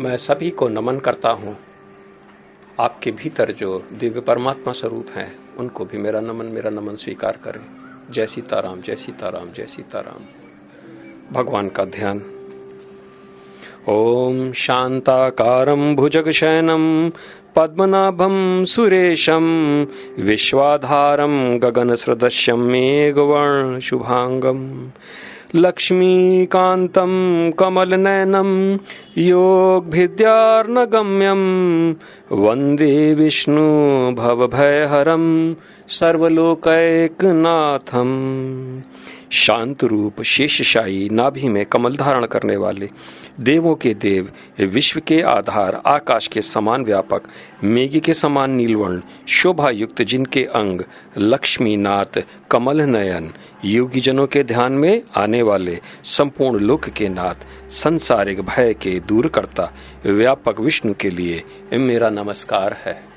मैं सभी को नमन करता हूँ। आपके भीतर जो दिव्य परमात्मा स्वरूप हैं, उनको भी मेरा नमन मेरा नमन स्वीकार करें। जय सीताराम जय सीताराम जय सीताराम। भगवान का ध्यान। ओम शांताकारं भुजगशयनं, पद्मनाभं सुरेशं, विश्वाधारं गगनसदृश्यं मेघवर्णशुभाङ्गम् लक्ष्मीकान्तं कमलनयनं योगभिद्यार्नगम्यं वंदे विष्णु भवभयहरं सर्वलोकैकनाथम्। शांत रूप शेषशाही नाभि में कमल धारण करने वाले देवों के देव, विश्व के आधार, आकाश के समान व्यापक, मेघी के समान नीलवर्ण शोभा युक्त जिनके अंग लक्ष्मी नाथ कमल नयन योगी जनों के ध्यान में आने वाले संपूर्ण लोक के नाथ, संसारिक भय के दूर करता व्यापक विष्णु के लिए मेरा नमस्कार है।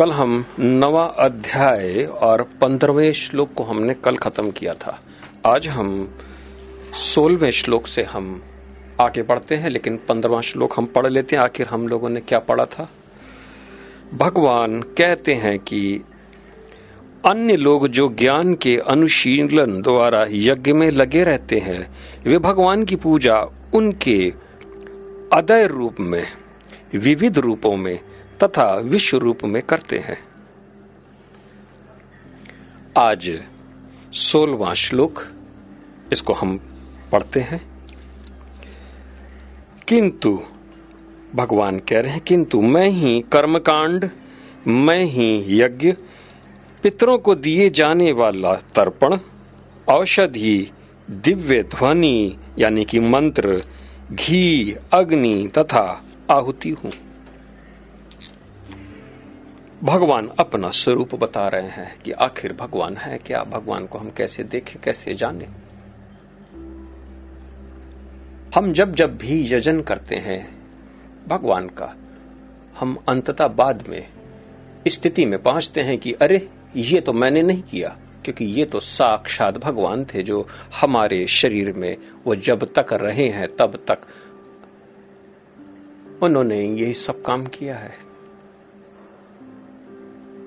कल हम नवा अध्याय और पंद्रहवें श्लोक को हमने कल खत्म किया था। आज हम सोलहवें श्लोक से हम आगे बढ़ते हैं, लेकिन पंद्रवा श्लोक हम पढ़ लेते हैं। आखिर हम लोगों ने क्या पढ़ा था? भगवान कहते हैं कि अन्य लोग जो ज्ञान के अनुशीलन द्वारा यज्ञ में लगे रहते हैं, वे भगवान की पूजा उनके अदय रूप में, विविध रूपों में तथा विश्व रूप में करते हैं। आज सोलवा श्लोक, इसको हम पढ़ते हैं। किंतु, भगवान कह रहे हैं, किंतु मैं ही कर्मकांड, मैं ही यज्ञ, पितरों को दिए जाने वाला तर्पण, औषधि, दिव्य ध्वनि, यानी कि मंत्र, घी, अग्नि तथा आहुति हूँ। भगवान अपना स्वरूप बता रहे हैं कि आखिर भगवान है क्या? भगवान को हम कैसे देखें, कैसे जाने? हम जब जब भी यजन करते हैं, भगवान का, हम अंततः बाद में स्थिति में पहुँचते हैं कि अरे, ये तो मैंने नहीं किया, क्योंकि ये तो साक्षात भगवान थे जो हमारे शरीर में, वो जब तक रहे हैं, तब तक उन्होंने यही सब काम किया है।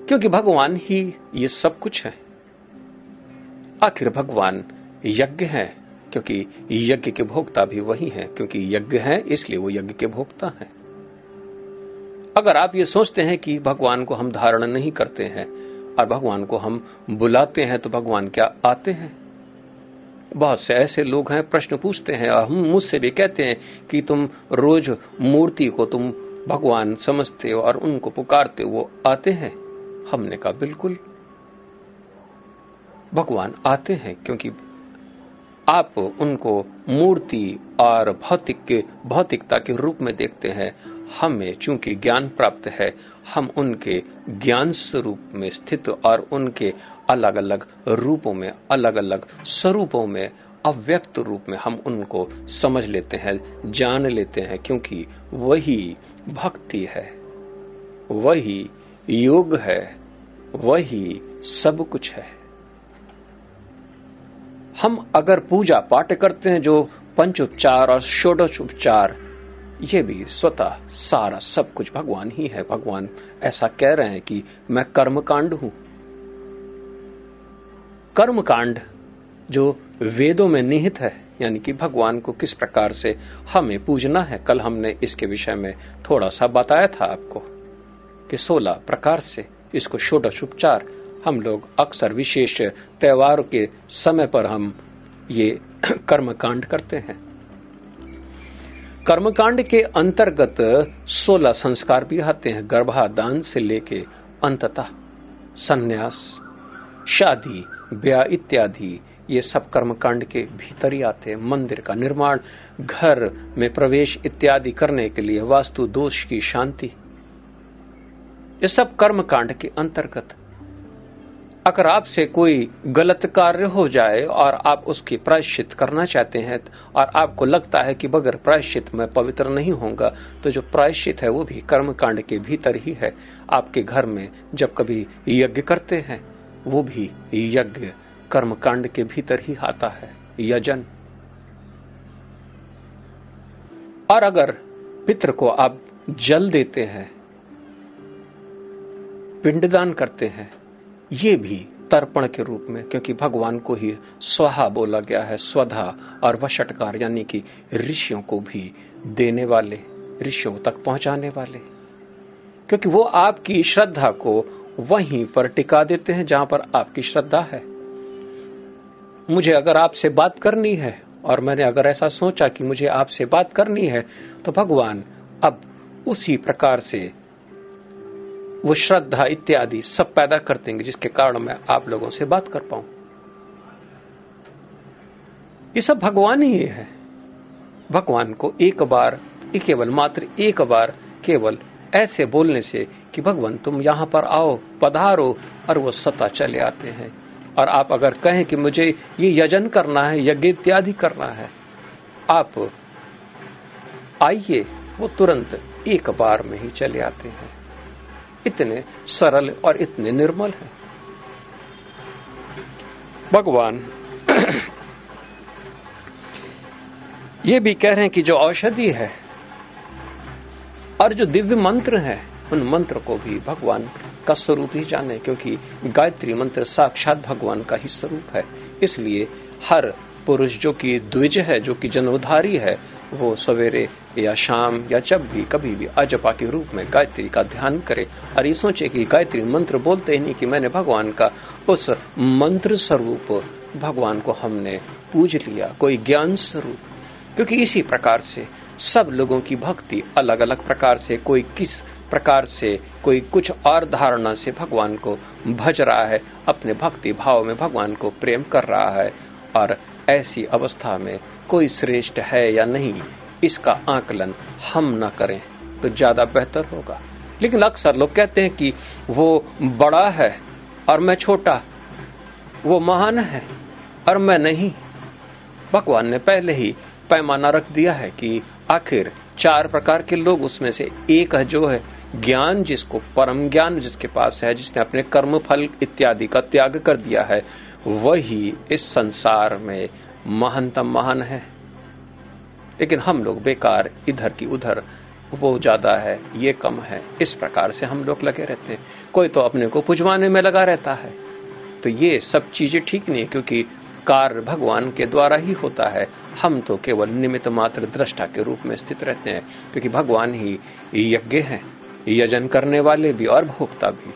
क्योंकि भगवान ही ये सब कुछ है। आखिर भगवान यज्ञ है, क्योंकि यज्ञ के भोक्ता भी वही हैं, क्योंकि यज्ञ है, इसलिए वो यज्ञ के भोक्ता हैं। अगर आप ये सोचते हैं कि भगवान को हम धारण नहीं करते हैं और भगवान को हम बुलाते हैं तो भगवान क्या आते हैं? बहुत से ऐसे लोग हैं, प्रश्न पूछते हैं, और हम मुझसे भी कहते हैं कि तुम रोज मूर्ति को तुम भगवान समझते हो और उनको पुकारते हो, वो आते हैं। हमने कहा, बिल्कुल। भगवान आते हैं क्योंकि आप उनको मूर्ति और भौतिक के भौतिकता के रूप में देखते हैं। हमें चूँकि ज्ञान प्राप्त है, हम उनके ज्ञान स्वरूप में स्थित और उनके अलग अलग रूपों में अलग अलग स्वरूपों में, अव्यक्त रूप में हम उनको समझ लेते हैं, जान लेते हैं, क्योंकि वही भक्ति है। वही योग है, वही सब कुछ है। हम अगर पूजा पाठ करते हैं जो पंचोपचार और षोडश उपचार, ये भी स्वतः सारा सब कुछ भगवान ही है। भगवान ऐसा कह रहे हैं कि मैं कर्मकांड हूँ। कर्मकांड जो वेदों में निहित है, यानी कि भगवान को किस प्रकार से हमें पूजना है, कल हमने इसके विषय में थोड़ा सा बताया था आपको। कि सोलह प्रकार से इसको षोडश उपचार हम लोग अक्सर विशेष त्योहार के समय पर हम ये कर्मकांड करते हैं। कर्मकांड के अंतर्गत सोलह संस्कार भी आते हैं, गर्भाधान से लेके अंततः संन्यास, शादी, ब्याह इत्यादि, ये सब कर्मकांड के भीतर ही आते हैं। मंदिर का निर्माण, घर में प्रवेश इत्यादि करने के लिए वास्तु दोष की शांति ये सब कर्म कांड के अंतर्गत। अगर आपसे कोई गलत कार्य हो जाए और आप उसकी प्रायश्चित करना चाहते हैं और आपको लगता है कि बगैर प्रायश्चित में पवित्र नहीं होगा तो जो प्रायश्चित है वो भी कर्म कांड के भीतर ही है। आपके घर में जब कभी यज्ञ करते हैं, वो भी यज्ञ कर्म कांड के भीतर ही आता है, यजन। और अगर पित्र को आप जल देते हैं पिंडदान करते हैं, ये भी तर्पण के रूप में, क्योंकि भगवान को ही स्वाहा बोला गया है, स्वधा और वशटकार, यानी कि ऋषियों को भी देने वाले, ऋषियों तक पहुँचाने वाले। क्योंकि वो आपकी श्रद्धा को वहीं पर टिका देते हैं, जहाँ पर आपकी श्रद्धा है। मुझे अगर आपसे बात करनी है, और मैंने अगर ऐसा सोचा कि मुझे आपसे बात करनी है तो भगवान अब उसी प्रकार से वो श्रद्धा इत्यादि सब पैदा कर देंगे, जिसके कारण मैं आप लोगों से बात कर पाऊँ। ये सब भगवान ही है। भगवान को एक बार केवल मात्र एक बार, केवल ऐसे बोलने से कि भगवान, तुम यहाँ पर आओ, पधारो, और वो सता चले आते हैं। और आप अगर कहें कि मुझे ये यजन करना है, यज्ञ इत्यादि करना है, आप आइए, वो तुरंत एक बार में ही चले आते हैं। इतने सरल और इतने निर्मल हैं। भगवान ये भी कह रहे हैं कि जो औषधि है और जो दिव्य मंत्र है, उन मंत्र को भी भगवान का स्वरूप ही जाने, क्योंकि गायत्री मंत्र साक्षात भगवान का ही स्वरूप है। इसलिए हर पुरुष जो कि द्विज है, जो कि जन्मधारी है, वो सवेरे या शाम या जब भी कभी भी अजपा के रूप में गायत्री का ध्यान करे और ये सोचे कि गायत्री मंत्र बोलते ही नहीं कि मैंने भगवान का उस मंत्र स्वरूप भगवान को हमने पूज लिया, कोई ज्ञान स्वरूप। क्योंकि इसी प्रकार से सब लोगों की भक्ति अलग अलग प्रकार से, कोई किस प्रकार से, कोई कुछ और धारणा से भगवान को भज रहा है, अपने भक्ति भाव में भगवान को प्रेम कर रहा है और ऐसी अवस्था में कोई श्रेष्ठ है या नहीं, इसका आकलन हम न करें तो ज़्यादा बेहतर होगा। लेकिन अक्सर लोग कहते हैं कि वो बड़ा है और मैं छोटा, वो महान है और मैं नहीं। भगवान ने पहले ही पैमाना रख दिया है कि आखिर चार प्रकार के लोग उसमें से एक है जो है ज्ञान, जिसको परम ज्ञान जिसके पास है, जिसने अपने कर्म, फल इत्यादि का त्याग कर दिया है। वही इस संसार में महानतम महान है। लेकिन हम लोग बेकार इधर की उधर, वो ज़्यादा है, ये कम है। इस प्रकार से हम लोग लगे रहते हैं। कोई तो अपने को पुजवाने में लगा रहता है। तो ये सब चीज़ें ठीक नहीं, क्योंकि कार्य भगवान के द्वारा ही होता है। हम तो केवल निमित्त मात्र दृष्टा के रूप में स्थित रहते हैं, क्योंकि भगवान ही यज्ञ है, यजन करने वाले भी और भोक्ता भी।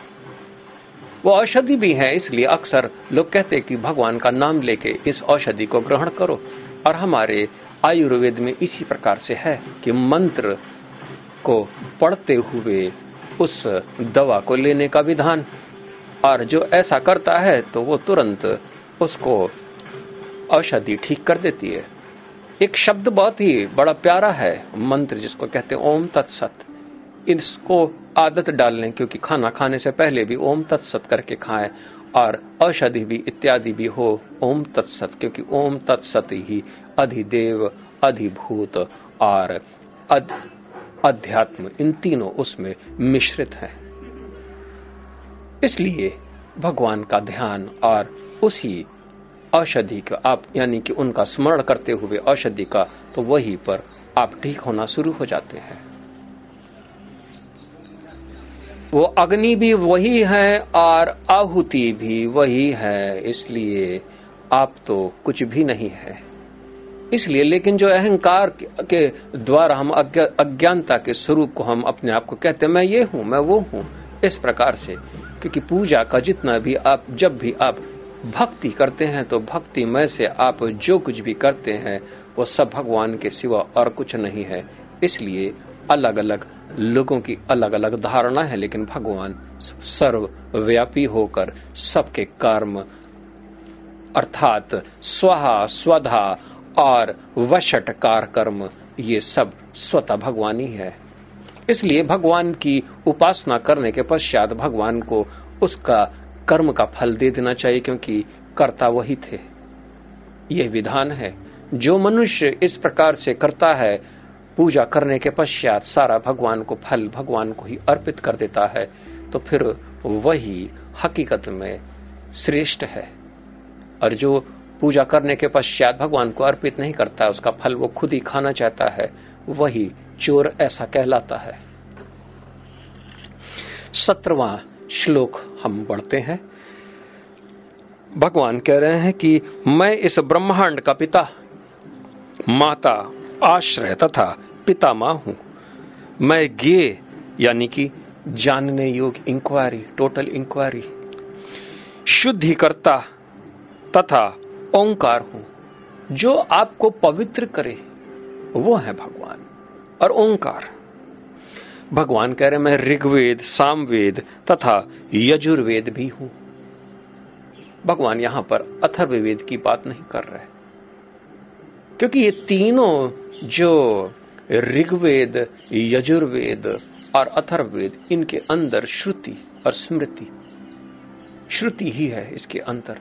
वो औषधि भी है, इसलिए अक्सर लोग कहते हैं कि भगवान का नाम लेके इस औषधि को ग्रहण करो। और हमारे आयुर्वेद में इसी प्रकार से है कि मंत्र को पढ़ते हुए उस दवा को लेने का विधान, और जो ऐसा करता है तो वो तुरंत उसको औषधि ठीक कर देती है। एक शब्द बहुत ही बड़ा प्यारा है, मंत्र जिसको कहते हैं, ओम तत्सत। इसको आदत डाल लें क्योंकि खाना खाने से पहले भी ओम तत्सत करके खाएँ और औषधि भी इत्यादि भी हो ओम तत्सत क्योंकि ओम तत्सत ही अधिदेव अधिभूत और अध, अध्यात्म इन तीनों उसमें मिश्रित है। इसलिए भगवान का ध्यान और उसी औषधि का आप यानी कि उनका स्मरण करते हुए औषधि का तो वही पर आप ठीक होना शुरू हो जाते हैं। वो अग्नि भी वही है और आहुति भी वही है, इसलिए आप तो कुछ भी नहीं है। इसलिए लेकिन जो अहंकार के द्वारा हम अज्ञानता के स्वरूप को हम अपने आप को कहते हैं, मैं ये हूँ, मैं वो हूँ, इस प्रकार से। क्योंकि पूजा का जितना भी आप, जब भी आप भक्ति करते हैं तो भक्ति में से आप जो कुछ भी करते हैं, वो सब भगवान के सिवा और कुछ नहीं है। इसलिए अलग अलग लोगों की अलग अलग धारणा है, लेकिन भगवान सर्वव्यापी होकर सबके कर्म, अर्थात स्वहा, स्वधा और वशटकार कर्म ये सब स्वतः भगवान ही है। इसलिए भगवान की उपासना करने के पश्चात भगवान को उसका कर्म का फल दे देना चाहिए, क्योंकि कर्ता वही थे। यह विधान है। जो मनुष्य इस प्रकार से करता है पूजा करने के पश्चात सारा भगवान को फल भगवान को ही अर्पित कर देता है तो फिर वही हकीकत में श्रेष्ठ है। और जो पूजा करने के पश्चात भगवान को अर्पित नहीं करता, उसका फल वो खुद ही खाना चाहता है, वही चोर ऐसा कहलाता है। सत्रवा श्लोक हम पढ़ते हैं। भगवान कह रहे हैं कि मैं इस ब्रह्मांड का पिता, माता, आश्रय तथा पिता माँ हूँ। मैं गे, यानी कि जानने योग्य इंक्वायरी टोटल इंक्वायरी शुद्धिकर्ता तथा ओंकार हूँ। जो आपको पवित्र करे, वो है भगवान और ओंकार। भगवान कह रहे मैं ऋग्वेद, सामवेद तथा यजुर्वेद भी हूँ। भगवान यहाँ पर अथर्ववेद की बात नहीं कर रहे। क्योंकि ये तीनों जो ऋग्वेद, यजुर्वेद और अथर्ववेद, इनके अंदर श्रुति और स्मृति। श्रुति ही है इसके अंदर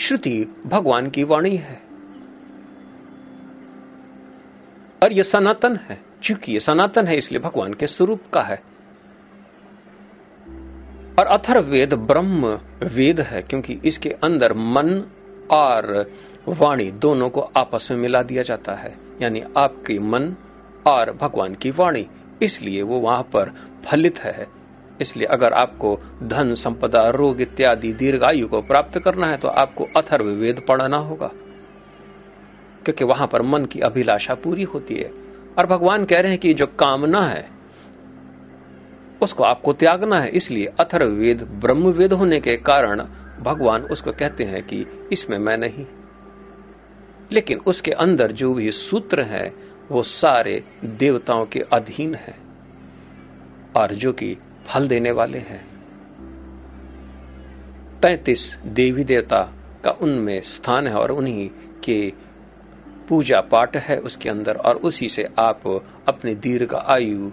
श्रुति भगवान की वाणी है। और यह सनातन है, चूँकि ये सनातन है, इसलिए भगवान के स्वरूप का है। और अथर्ववेद ब्रह्म वेद है, क्योंकि इसके अंदर मन और वाणी दोनों को आपस में मिला दिया जाता है, यानी आपके मन और भगवान की वाणी। इसलिए वो वहाँ पर फलित है। इसलिए अगर आपको धन, संपदा, रोग इत्यादि, दीर्घायु को प्राप्त करना है तो आपको अथर्ववेद पढ़ना होगा, क्योंकि वहाँ पर मन की अभिलाषा पूरी होती है। और भगवान कह रहे हैं कि जो कामना है, उसको आपको त्यागना है। इसलिए अथर्ववेद ब्रह्मवेद होने के कारण भगवान उसको कहते हैं कि इसमें मैं नहीं। लेकिन उसके अंदर जो भी सूत्र है, वो सारे देवताओं के अधीन है और जो कि फल देने वाले हैं। तैतीस देवी देवता का उनमें स्थान है और उन्हीं के पूजा पाठ है उसके अंदर और उसी से आप अपनी दीर्घ आयु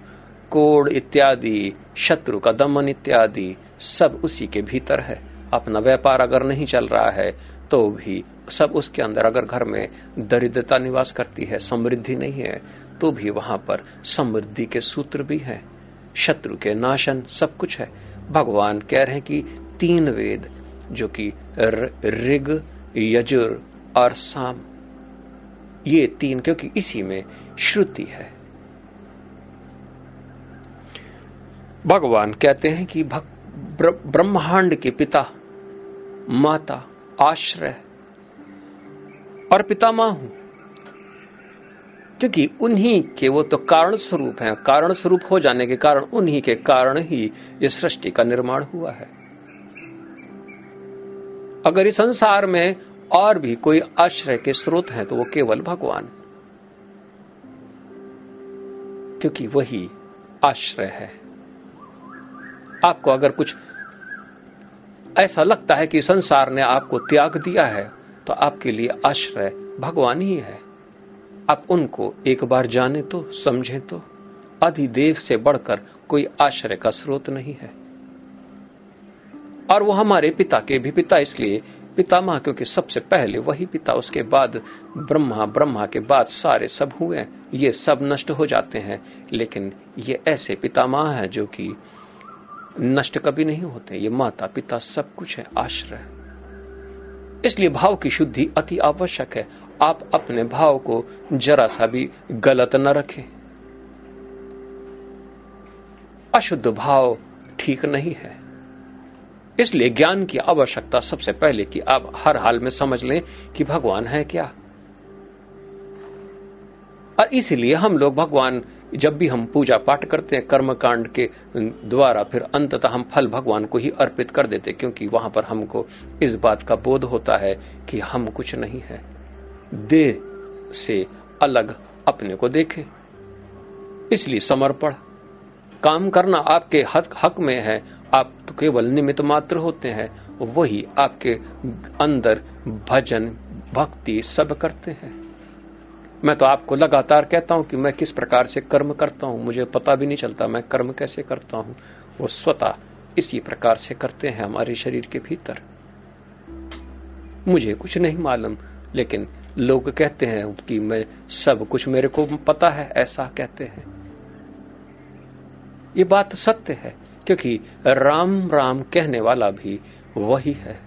कोड़ इत्यादि, शत्रु का दमन इत्यादि सब उसी के भीतर है। अपना व्यापार अगर नहीं चल रहा है तो भी सब उसके अंदर अगर घर में दरिद्रता निवास करती है, समृद्धि नहीं है तो भी वहाँ पर समृद्धि के सूत्र भी हैं। शत्रु के नाशन, सब कुछ है। भगवान कह रहे हैं कि तीन वेद, जो कि ऋग, यजुर और साम, ये तीन, क्योंकि इसी में श्रुति है। भगवान कहते हैं कि ब्रह्मांड के पिता, माता आश्रय और पितामह हूँ। क्योंकि उन्हीं के वो तो कारण स्वरूप हैं। कारण स्वरूप हो जाने के कारण उन्हीं के कारण ही ये सृष्टि का निर्माण हुआ है। अगर इस संसार में और भी कोई आश्रय के स्रोत हैं तो वो केवल भगवान। क्योंकि वही आश्रय है। आपको अगर कुछ ऐसा लगता है कि संसार ने आपको त्याग दिया है तो आपके लिए आश्रय भगवान ही है। आप उनको एक बार जाने तो समझें तो। अधिदेव से बढ़कर कोई आश्रय का स्रोत नहीं है। और वो हमारे पिता के भी पिता, इसलिए पितामह, क्योंकि सबसे पहले वही पिता, उसके बाद ब्रह्मा ब्रह्मा के बाद सारे सब हुए ये सब नष्ट हो जाते हैं, लेकिन ये ऐसे पितामह है जो कि नष्ट कभी नहीं होते। ये माता पिता सब कुछ है, आश्रय। इसलिए भाव की शुद्धि अति आवश्यक है। आप अपने भाव को जरा सा भी गलत न रखें। अशुद्ध भाव ठीक नहीं है। इसलिए ज्ञान की आवश्यकता सबसे पहले कि आप हर हाल में समझ लें कि भगवान है क्या। और इसीलिए हम लोग भगवान, जब भी हम पूजा पाठ करते हैं कर्म कांड के द्वारा, फिर अंततः हम फल भगवान को ही अर्पित कर देते क्योंकि वहाँ पर हमको इस बात का बोध होता है कि हम कुछ नहीं है। देह से अलग अपने को देखें। इसलिए समर्पण। काम करना आपके हक हक में है। आप तो केवल निमित्त मात्र होते हैं। वही आपके अंदर भजन, भक्ति सब करते हैं। मैं तो आपको लगातार कहता हूँ कि मैं किस प्रकार से कर्म करता हूँ। मुझे पता भी नहीं चलता मैं कर्म कैसे करता हूँ। वो स्वतः इसी प्रकार से करते हैं हमारे शरीर के भीतर। मुझे कुछ नहीं मालूम, लेकिन लोग कहते हैं कि मैं सब कुछ मेरे को पता है, ऐसा कहते हैं। ये बात सत्य है, क्योंकि राम राम कहने वाला भी वही है।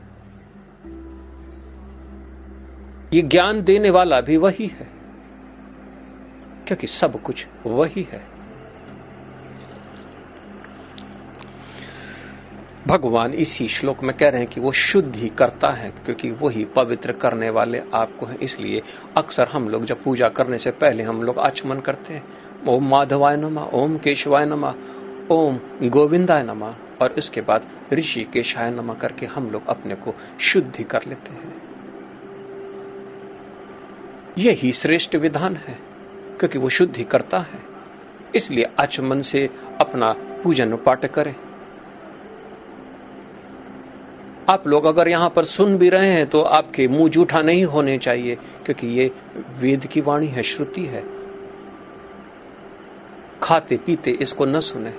ये ज्ञान देने वाला भी वही है। क्योंकि सब कुछ वही है। भगवान इसी श्लोक में कह रहे हैं कि वो शुद्ध ही करता है, क्योंकि वही पवित्र करने वाले आपको है। इसलिए अक्सर हम लोग जब पूजा करने से पहले हम लोग आचमन करते हैं। ओम माधवाय नमा, ओम केशवाय नमा, ओम गोविंदाय नमा, और इसके बाद ऋषि केशाय नमा करके हम लोग अपने को शुद्धि कर लेते हैं। यही श्रेष्ठ विधान है। क्योंकि वो शुद्धि करता है। इसलिए आचमन से अपना पूजन पाठ करें। आप लोग अगर यहाँ पर सुन भी रहे हैं तो आपके मुँह जूठा नहीं होने चाहिए, क्योंकि ये वेद की वाणी है, श्रुति है। खाते पीते इसको न सुने।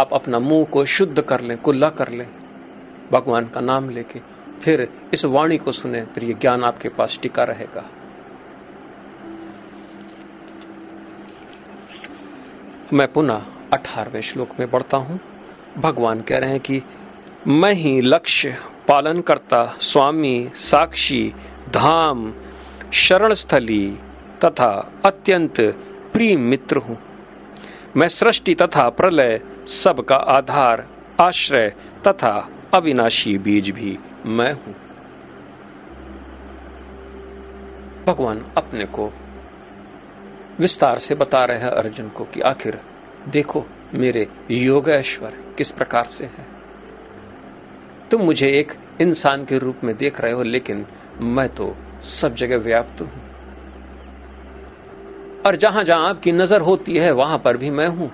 आप अपना मुँह को शुद्ध कर लें, कुल्ला कर लें, भगवान का नाम लेके, फिर इस वाणी को सुने, फिर ये ज्ञान आपके पास टिका रहेगा। मैं पुनः अठारहवें श्लोक में बढ़ता हूँ। भगवान कह रहे हैं कि मैं ही लक्ष्य पालन करता स्वामी, साक्षी, धाम शरण स्थली तथा अत्यंत प्रिय मित्र हूँ। मैं सृष्टि तथा प्रलय, सबका आधार, आश्रय तथा अविनाशी बीज भी मैं हूँ। भगवान अपने को विस्तार से बता रहे हैं अर्जुन को कि आखिर देखो, मेरे योगेश्वर किस प्रकार से है। तुम मुझे एक इंसान के रूप में देख रहे हो, लेकिन मैं तो सब जगह व्याप्त हूँ। और जहाँ जहाँ आपकी नज़र होती है, वहाँ पर भी मैं हूँ।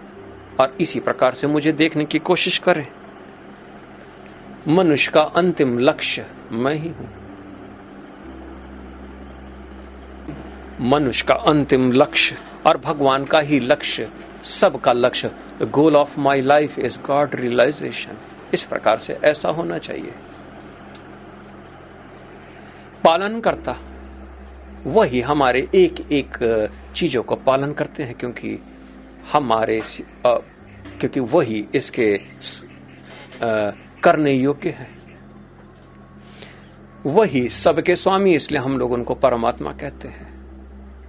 और इसी प्रकार से मुझे देखने की कोशिश करें। मनुष्य का अंतिम लक्ष्य मैं ही हूँ। मनुष्य का अंतिम लक्ष्य और भगवान का ही लक्ष्य, सबका लक्ष्य the goal of my life is God realisation इस प्रकार से ऐसा होना चाहिए। पालन करता, वही हमारे एक एक चीज़ों को पालन करते हैं क्योंकि हमारे क्योंकि वही इसके करने योग्य है। वही सबके स्वामी इसलिए हम लोग उनको परमात्मा कहते हैं।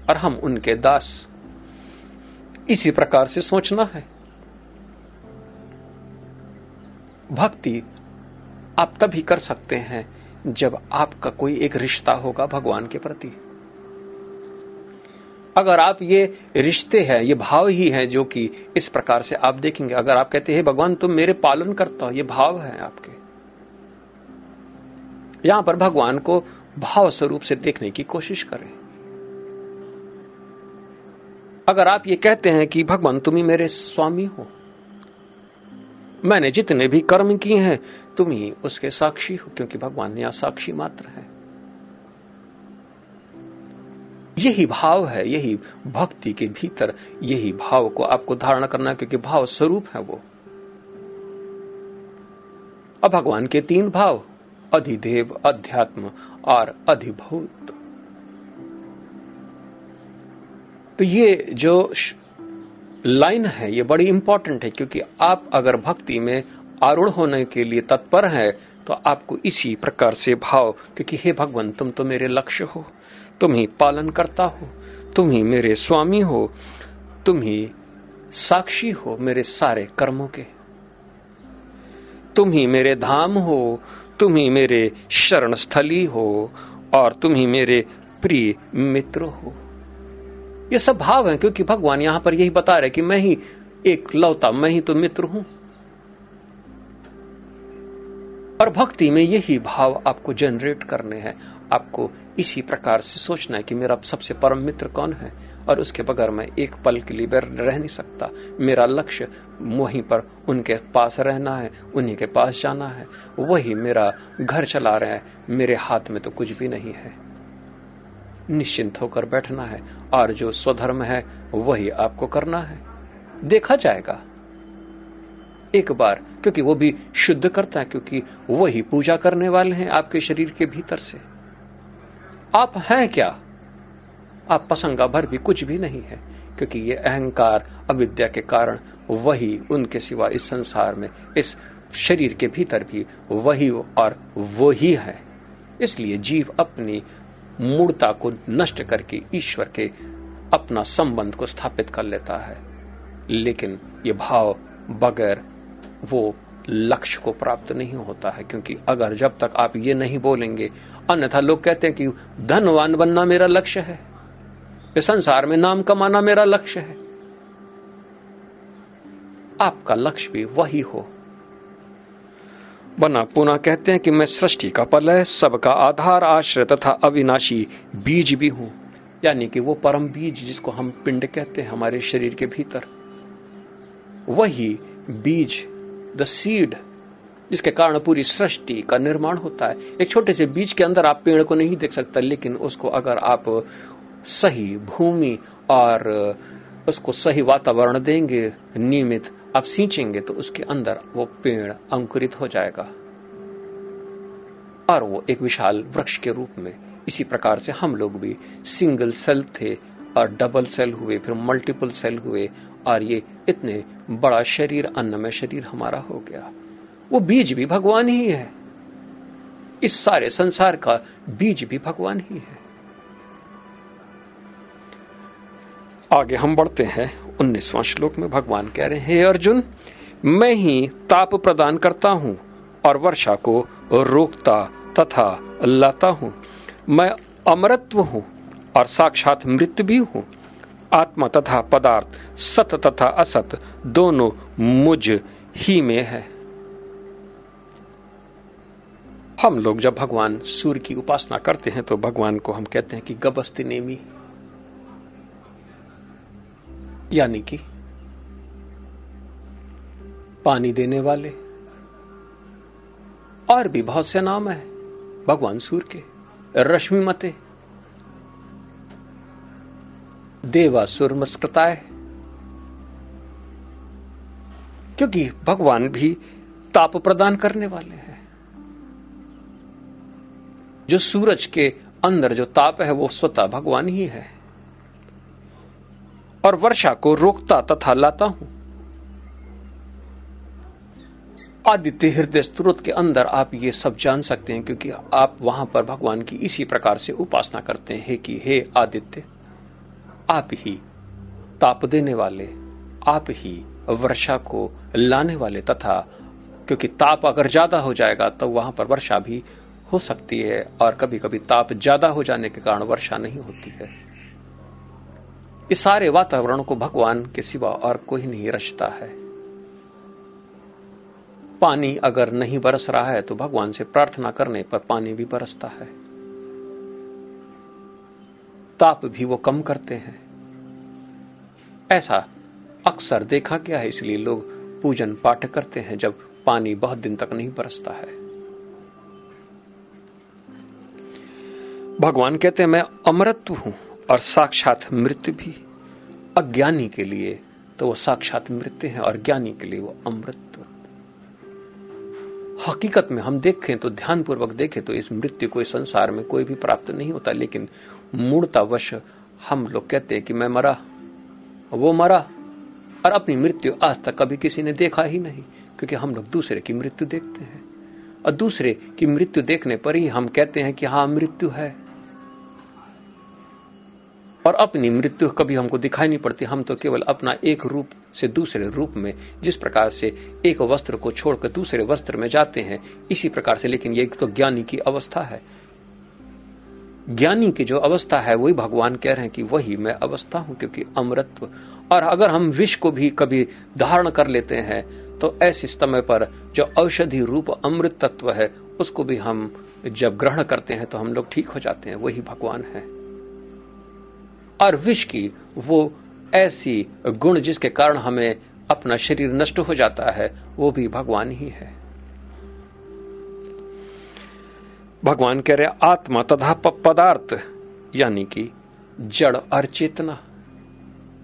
और हम उनके दास। इसी प्रकार से सोचना है। भक्ति आप तभी कर सकते हैं जब आपका कोई एक रिश्ता होगा भगवान के प्रति। अगर आप ये रिश्ते हैं, ये भाव ही है जो कि इस प्रकार से आप देखेंगे, अगर आप कहते हैं भगवान, तुम मेरे पालन करता हो, ये भाव है आपके। यहाँ पर भगवान को भाव स्वरूप से देखने की कोशिश करें। अगर आप ये कहते हैं कि भगवान तुम ही मेरे स्वामी हो, मैंने जितने भी कर्म किए हैं, तुम ही उसके साक्षी हो, क्योंकि भगवान यहाँ साक्षी मात्र है। यही भाव है, यही भक्ति के भीतर, यही भाव को आपको धारण करना, क्योंकि भाव स्वरूप है वो। अब भगवान के तीन भाव, अधिदेव, अध्यात्म और अधिभूत। तो ये जो लाइन है, ये बड़ी इंपॉर्टेंट है, क्योंकि आप अगर भक्ति में आरूढ़ होने के लिए तत्पर है तो आपको इसी प्रकार से भाव, क्योंकि हे भगवान, तुम तो मेरे लक्ष्य हो, तुम ही पालन करता हो, तुम ही मेरे स्वामी हो, तुम ही साक्षी हो मेरे सारे कर्मों के। तुम ही मेरे धाम हो, तुम ही मेरे शरण स्थली हो, और तुम ही मेरे प्रिय मित्र हो। ये सब भाव है, क्योंकि भगवान यहाँ पर यही बता रहे कि मैं ही एक लौता, मैं ही तो मित्र हूँ। और भक्ति में यही भाव आपको जनरेट करने हैं। आपको इसी प्रकार से सोचना है कि मेरा सबसे परम मित्र कौन है, और उसके बगैर मैं एक पल के लिए रह नहीं सकता। मेरा लक्ष्य वहीं पर उनके पास रहना है, उन्हीं के पास जाना है। वही मेरा घर चला रहे हैं, मेरे हाथ में तो कुछ भी नहीं है। निश्चिंत होकर बैठना है और जो स्वधर्म है, वही आपको करना है। देखा जाएगा। एक बार, क्योंकि वो भी शुद्ध करता है, क्योंकि वही पूजा करने वाले हैं आपके शरीर के भीतर से। आप हैं क्या? आप पसंगा भर भी कुछ भी नहीं है, क्योंकि ये अहंकार, अविद्या के कारण वही उनके सिवा इस संसार में, इस शरीर के भीतर भी वही और वही है। इसलिए जीव अपनी मूर्ता को नष्ट करके ईश्वर के अपना संबंध को स्थापित कर लेता है। लेकिन ये भाव बगैर वो लक्ष्य को प्राप्त नहीं होता है, क्योंकि अगर जब तक आप ये नहीं बोलेंगे, अन्यथा लोग कहते हैं कि धनवान बनना मेरा लक्ष्य है, इस संसार में नाम कमाना मेरा लक्ष्य है। आपका लक्ष्य भी वही हो। बना पुनः कहते हैं कि मैं सृष्टि का पलय सबका आधार, आश्रय तथा अविनाशी बीज भी हूँ। यानी कि वो परम बीज जिसको हम पिंड कहते हैं हमारे शरीर के भीतर। वही बीज द सीड जिसके कारण पूरी सृष्टि का निर्माण होता है। एक छोटे से बीज के अंदर आप पेड़ को नहीं देख सकते, लेकिन उसको अगर आप सही भूमि और उसको सही वातावरण देंगे, नियमित आप सींचेंगे तो उसके अंदर वो पेड़ अंकुरित हो जाएगा। और वो एक विशाल वृक्ष के रूप में इसी प्रकार से हम लोग भी सिंगल सेल थे और डबल सेल हुए, फिर मल्टीपल सेल हुए, और ये इतने बड़ा शरीर, अन्नमय शरीर हमारा हो गया। वो बीज भी भगवान ही है। इस सारे संसार का बीज भी भगवान ही है। आगे हम बढ़ते हैं। उन्नीसवां श्लोक में भगवान कह रहे हैं अर्जुन, मैं ही ताप प्रदान करता हूँ और वर्षा को रोकता तथा लाता हूँ। मैं अमरत्व हूँ और साक्षात मृत्यु भी हूँ। आत्मा तथा पदार्थ, सत तथा असत, दोनों मुझ ही में है। हम लोग जब भगवान सूर्य की उपासना करते हैं तो भगवान को हम कहते हैं कि गबस्ती नेमी। यानी कि पानी देने वाले। और भी बहुत से नाम है, भगवान सूर्य के, रश्मि मते। देवासुर मस्कृताय क्योंकि भगवान भी ताप प्रदान करने वाले हैं। जो सूरज के अंदर जो ताप है, वो स्वतः भगवान ही है। और वर्षा को रोकता तथा लाता हूँ। आदित्य हृदय स्त्रोत के अंदर आप ये सब जान सकते हैं, क्योंकि आप वहाँ पर भगवान की इसी प्रकार से उपासना करते हैं कि हे आदित्य, आप ही ताप देने वाले, आप ही वर्षा को लाने वाले तथा, क्योंकि ताप अगर ज़्यादा हो जाएगा तो वहाँ पर वर्षा भी हो सकती है, और कभी कभी ताप ज़्यादा हो जाने के कारण वर्षा नहीं होती है। इस सारे वातावरण को भगवान के सिवा और कोई नहीं रचता है। पानी अगर नहीं बरस रहा है तो भगवान से प्रार्थना करने पर पानी भी बरसता है। ताप भी वो कम करते हैं। ऐसा अक्सर देखा गया है, इसलिए लोग पूजन पाठ करते हैं जब पानी बहुत दिन तक नहीं बरसता है। भगवान कहते हैं, मैं अमृत हूँ। और साक्षात मृत्यु भी। अज्ञानी के लिए तो वो साक्षात मृत्यु है और ज्ञानी के लिए वो अमृत। हकीकत में हम देखें तो ध्यानपूर्वक देखें तो इस मृत्यु को इस संसार में कोई भी प्राप्त नहीं होता, लेकिन मूर्तावश हम लोग कहते हैं कि मैं मरा। वो मरा और अपनी मृत्यु आज तक कभी किसी ने देखा ही नहीं, क्योंकि हम लोग दूसरे की मृत्यु देखते हैं। और दूसरे की मृत्यु देखने पर ही हम कहते हैं कि हाँ मृत्यु है। और अपनी मृत्यु कभी हमको दिखाई नहीं पड़ती। हम तो केवल अपना एक रूप से दूसरे रूप में, जिस प्रकार से एक वस्त्र को छोड़कर दूसरे वस्त्र में जाते हैं, इसी प्रकार से। लेकिन ये तो ज्ञानी की अवस्था है। ज्ञानी की जो अवस्था है, वही भगवान कह रहे हैं कि वही मैं अवस्था हूँ, क्योंकि अमृत्व और अगर हम विष को भी कभी धारण कर लेते हैं तो ऐसे समय पर जो औषधि रूप अमृत तत्व है, उसको भी हम जब ग्रहण करते हैं तो हम लोग ठीक हो जाते हैं। वही भगवान है। और विष की वो ऐसी गुण जिसके कारण हमें अपना शरीर नष्ट हो जाता है, वो भी भगवान ही है। भगवान कह रहे, आत्मा तथा पदार्थ, यानी कि जड़ और चेतना,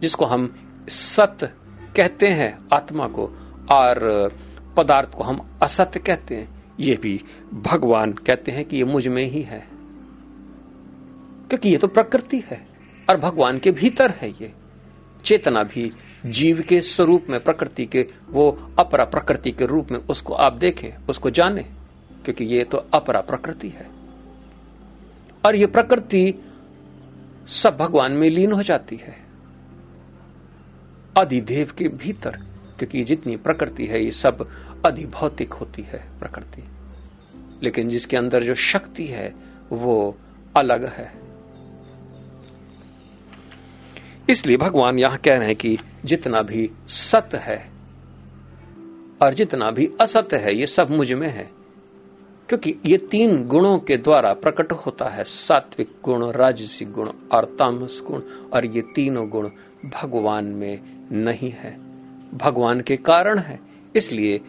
जिसको हम सत कहते हैं, आत्मा को, और पदार्थ को हम असत कहते हैं, ये भी भगवान कहते हैं कि ये मुझमें ही है, क्योंकि ये तो प्रकृति है। और भगवान के भीतर है ये। चेतना भी जीव के स्वरूप में, प्रकृति के, वो अपरा प्रकृति के रूप में, उसको आप देखें, उसको जाने, क्योंकि ये तो अपरा प्रकृति है। और ये प्रकृति सब भगवान में लीन हो जाती है। अधिदेव के भीतर, क्योंकि जितनी प्रकृति है, ये सब अधिभौतिक होती है प्रकृति। लेकिन जिसके अंदर जो शक्ति है, वो अलग है। इसलिए भगवान यहाँ कह रहे हैं कि जितना भी सत है और जितना भी असत है, ये सब मुझमें है। क्योंकि ये तीन गुणों के द्वारा प्रकट होता है, सात्विक गुण राजसिक गुण और तामस गुण, और ये तीनों गुण भगवान में नहीं है। भगवान के कारण है, इसलिए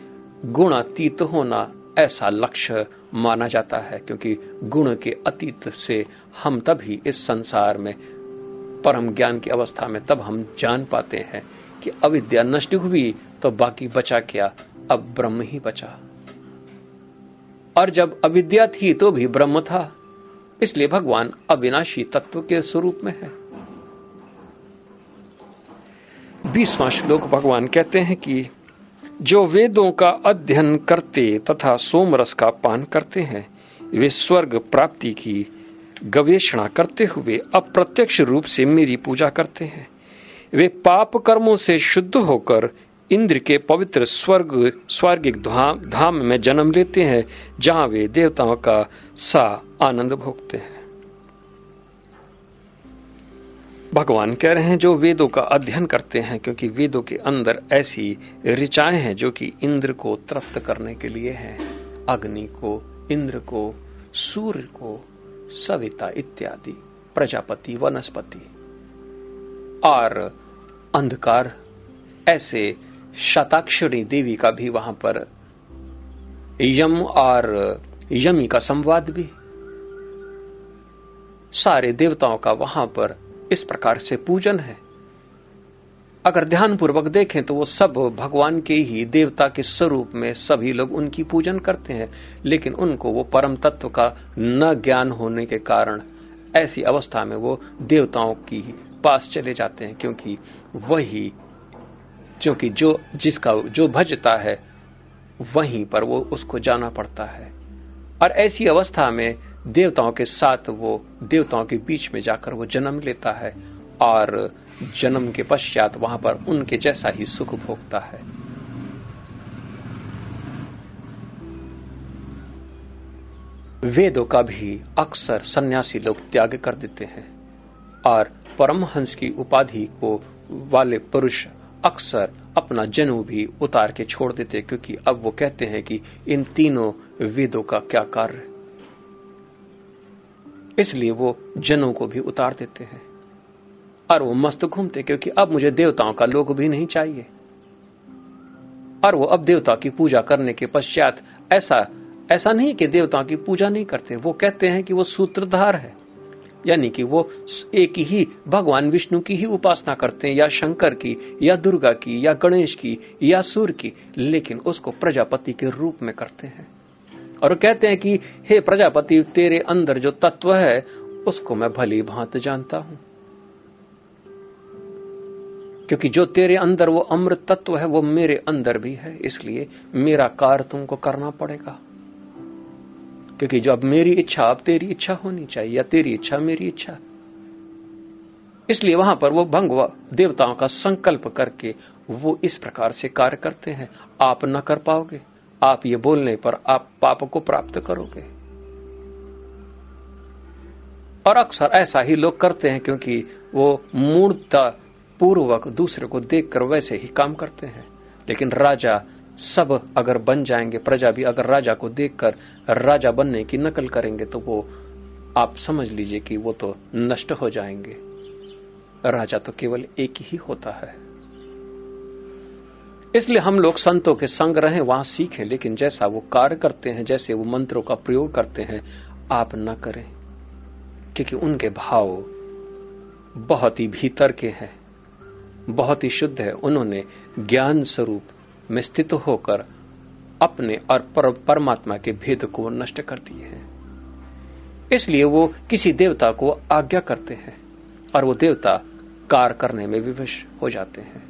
गुणातीत होना ऐसा लक्ष्य माना जाता है, क्योंकि गुण के अतीत से हम तभी इस संसार में परम ज्ञान की अवस्था में, तब हम जान पाते हैं कि अविद्या नष्ट हुई तो बाकी बचा क्या? अब ब्रह्म ही बचा। और जब अविद्या थी तो भी ब्रह्म था। इसलिए भगवान अविनाशी तत्व के स्वरूप में है। बीसवां श्लोक भगवान कहते हैं कि, जो वेदों का अध्ययन करते तथा सोमरस का पान करते हैं, वे स्वर्ग प्राप्ति की गवेषणा करते हुए अप्रत्यक्ष रूप से मेरी पूजा करते हैं। वे पाप कर्मों से शुद्ध होकर इंद्र के पवित्र स्वर्ग, स्वर्गिक धाम में जन्म लेते हैं, जहाँ वे देवताओं का सा आनंद भोगते हैं। भगवान कह रहे हैं, जो वेदों का अध्ययन करते हैं, क्योंकि वेदों के अंदर ऐसी ऋचाएँ हैं, जो कि इंद्र को तृप्त करने के लिए हैं। अग्नि को, इंद्र को, सूर्य को सविता इत्यादि, प्रजापति, वनस्पति। और अंधकार, ऐसे शताक्षरी देवी का भी वहाँ पर यम और यमी का संवाद भी। सारे देवताओं का वहाँ पर इस प्रकार से पूजन है। अगर ध्यान पूर्वक देखें तो वो सब भगवान के ही देवता के स्वरूप में सभी लोग उनकी पूजन करते हैं, लेकिन उनको वो परम तत्व का न ज्ञान होने के कारण ऐसी अवस्था में वो देवताओं की पास चले जाते हैं, क्योंकि वही क्योंकि जो जिसका जो भजता है, वहीं पर वो उसको जाना पड़ता है। और ऐसी अवस्था में देवताओं के साथ वो देवताओं के बीच में जाकर वो जन्म लेता है, और जन्म के पश्चात वहाँ पर उनके जैसा ही सुख भोगता है। वेदों का भी अक्सर सन्यासी लोग त्याग कर देते हैं और परमहंस की उपाधि को वाले पुरुष अक्सर अपना जन्म भी उतार के छोड़ देते क्योंकि अब वो कहते हैं कि इन तीनों वेदों का क्या कार्य इसलिए वो जनों को भी उतार देते हैं। और वो मस्त घूमते, क्योंकि अब मुझे देवताओं का लोग भी नहीं चाहिए। और वो अब देवता की पूजा करने के पश्चात ऐसा ऐसा नहीं कि देवताओं की पूजा नहीं करते, वो कहते हैं कि वो सूत्रधार है। यानी कि वो एक ही भगवान विष्णु की ही उपासना करते हैं, या शंकर की, या दुर्गा की, या गणेश की, या सूर्य की, लेकिन उसको प्रजापति के रूप में करते हैं। और कहते हैं कि, हे प्रजापति, तेरे अंदर जो तत्व है, उसको मैं भली भांत जानता हूँ। क्योंकि जो तेरे अंदर वो अमृत तत्व है, वो मेरे अंदर भी है, इसलिए मेरा कार्य तुमको करना पड़ेगा। क्योंकि जो अब मेरी इच्छा, अब तेरी इच्छा होनी चाहिए, या तेरी इच्छा मेरी इच्छा। इसलिए वहाँ पर वो भंग देवताओं का संकल्प करके वो इस प्रकार से कार्य करते हैं। आप न कर पाओगे। आप ये बोलने पर आप पाप को प्राप्त करोगे। और अक्सर ऐसा ही लोग करते हैं, क्योंकि वो मूर्ता पूर्वक दूसरे को देखकर वैसे ही काम करते हैं। लेकिन राजा सब अगर बन जाएँगे, प्रजा भी अगर राजा को देखकर राजा बनने की नकल करेंगे तो वो आप समझ लीजिए कि वो तो नष्ट हो जाएँगे। राजा तो केवल एक ही होता है। इसलिए हम लोग संतों के संग रहें, वहाँ सीखें, लेकिन जैसा वो कार्य करते हैं, जैसे वो मंत्रों का प्रयोग करते हैं, आप न करें, क्योंकि उनके भाव बहुत ही भीतर के हैं। बहुत ही शुद्ध है। उन्होंने ज्ञान स्वरूप में स्थित होकर अपने और पर, परमात्मा के भेद को नष्ट कर दिए हैं। इसलिए वो किसी देवता को आज्ञा करते हैं और वो देवता कार्य करने में विवश हो जाते हैं।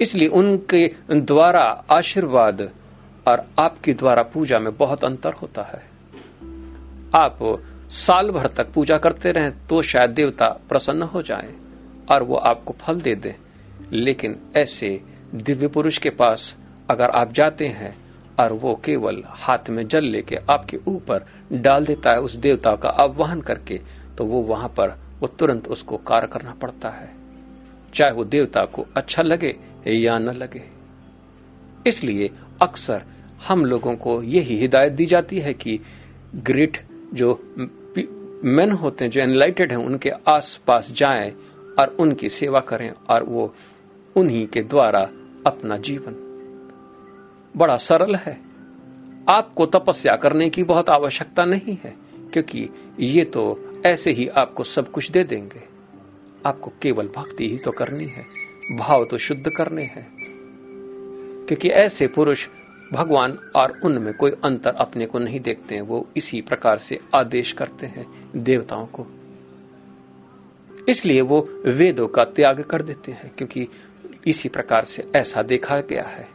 इसलिए उनके द्वारा आशीर्वाद और आपकी द्वारा पूजा में बहुत अंतर होता है। आप साल भर तक पूजा करते रहें तो शायद देवता प्रसन्न हो जाए। और वो आपको फल दे दे। लेकिन ऐसे दिव्य पुरुष के पास अगर आप जाते हैं और वो केवल हाथ में जल लेके आपके ऊपर डाल देता है उस देवता का आह्वान करके तो वो वहाँ पर वो तुरंत उसको कार्य करना पड़ता है। चाहे वो देवता को अच्छा लगे या न लगे। इसलिए अक्सर हम लोगों को यही हिदायत दी जाती है कि ग्रेट जो मैन होते हैं, जो एनलाइटेड हैं, उनके आसपास जाएँ और उनकी सेवा करें और वो उन्हीं के द्वारा अपना जीवन। बड़ा सरल है। आपको तपस्या करने की बहुत आवश्यकता नहीं है, क्योंकि ये तो ऐसे ही आपको सब कुछ दे देंगे। आपको केवल भक्ति ही तो करनी है, भाव तो शुद्ध करने हैं। क्योंकि ऐसे पुरुष भगवान और उनमें कोई अंतर अपने को नहीं देखते हैं, वो इसी प्रकार से आदेश करते हैं देवताओं को। इसलिए वो वेदों का त्याग कर देते हैं, क्योंकि इसी प्रकार से ऐसा देखा गया है।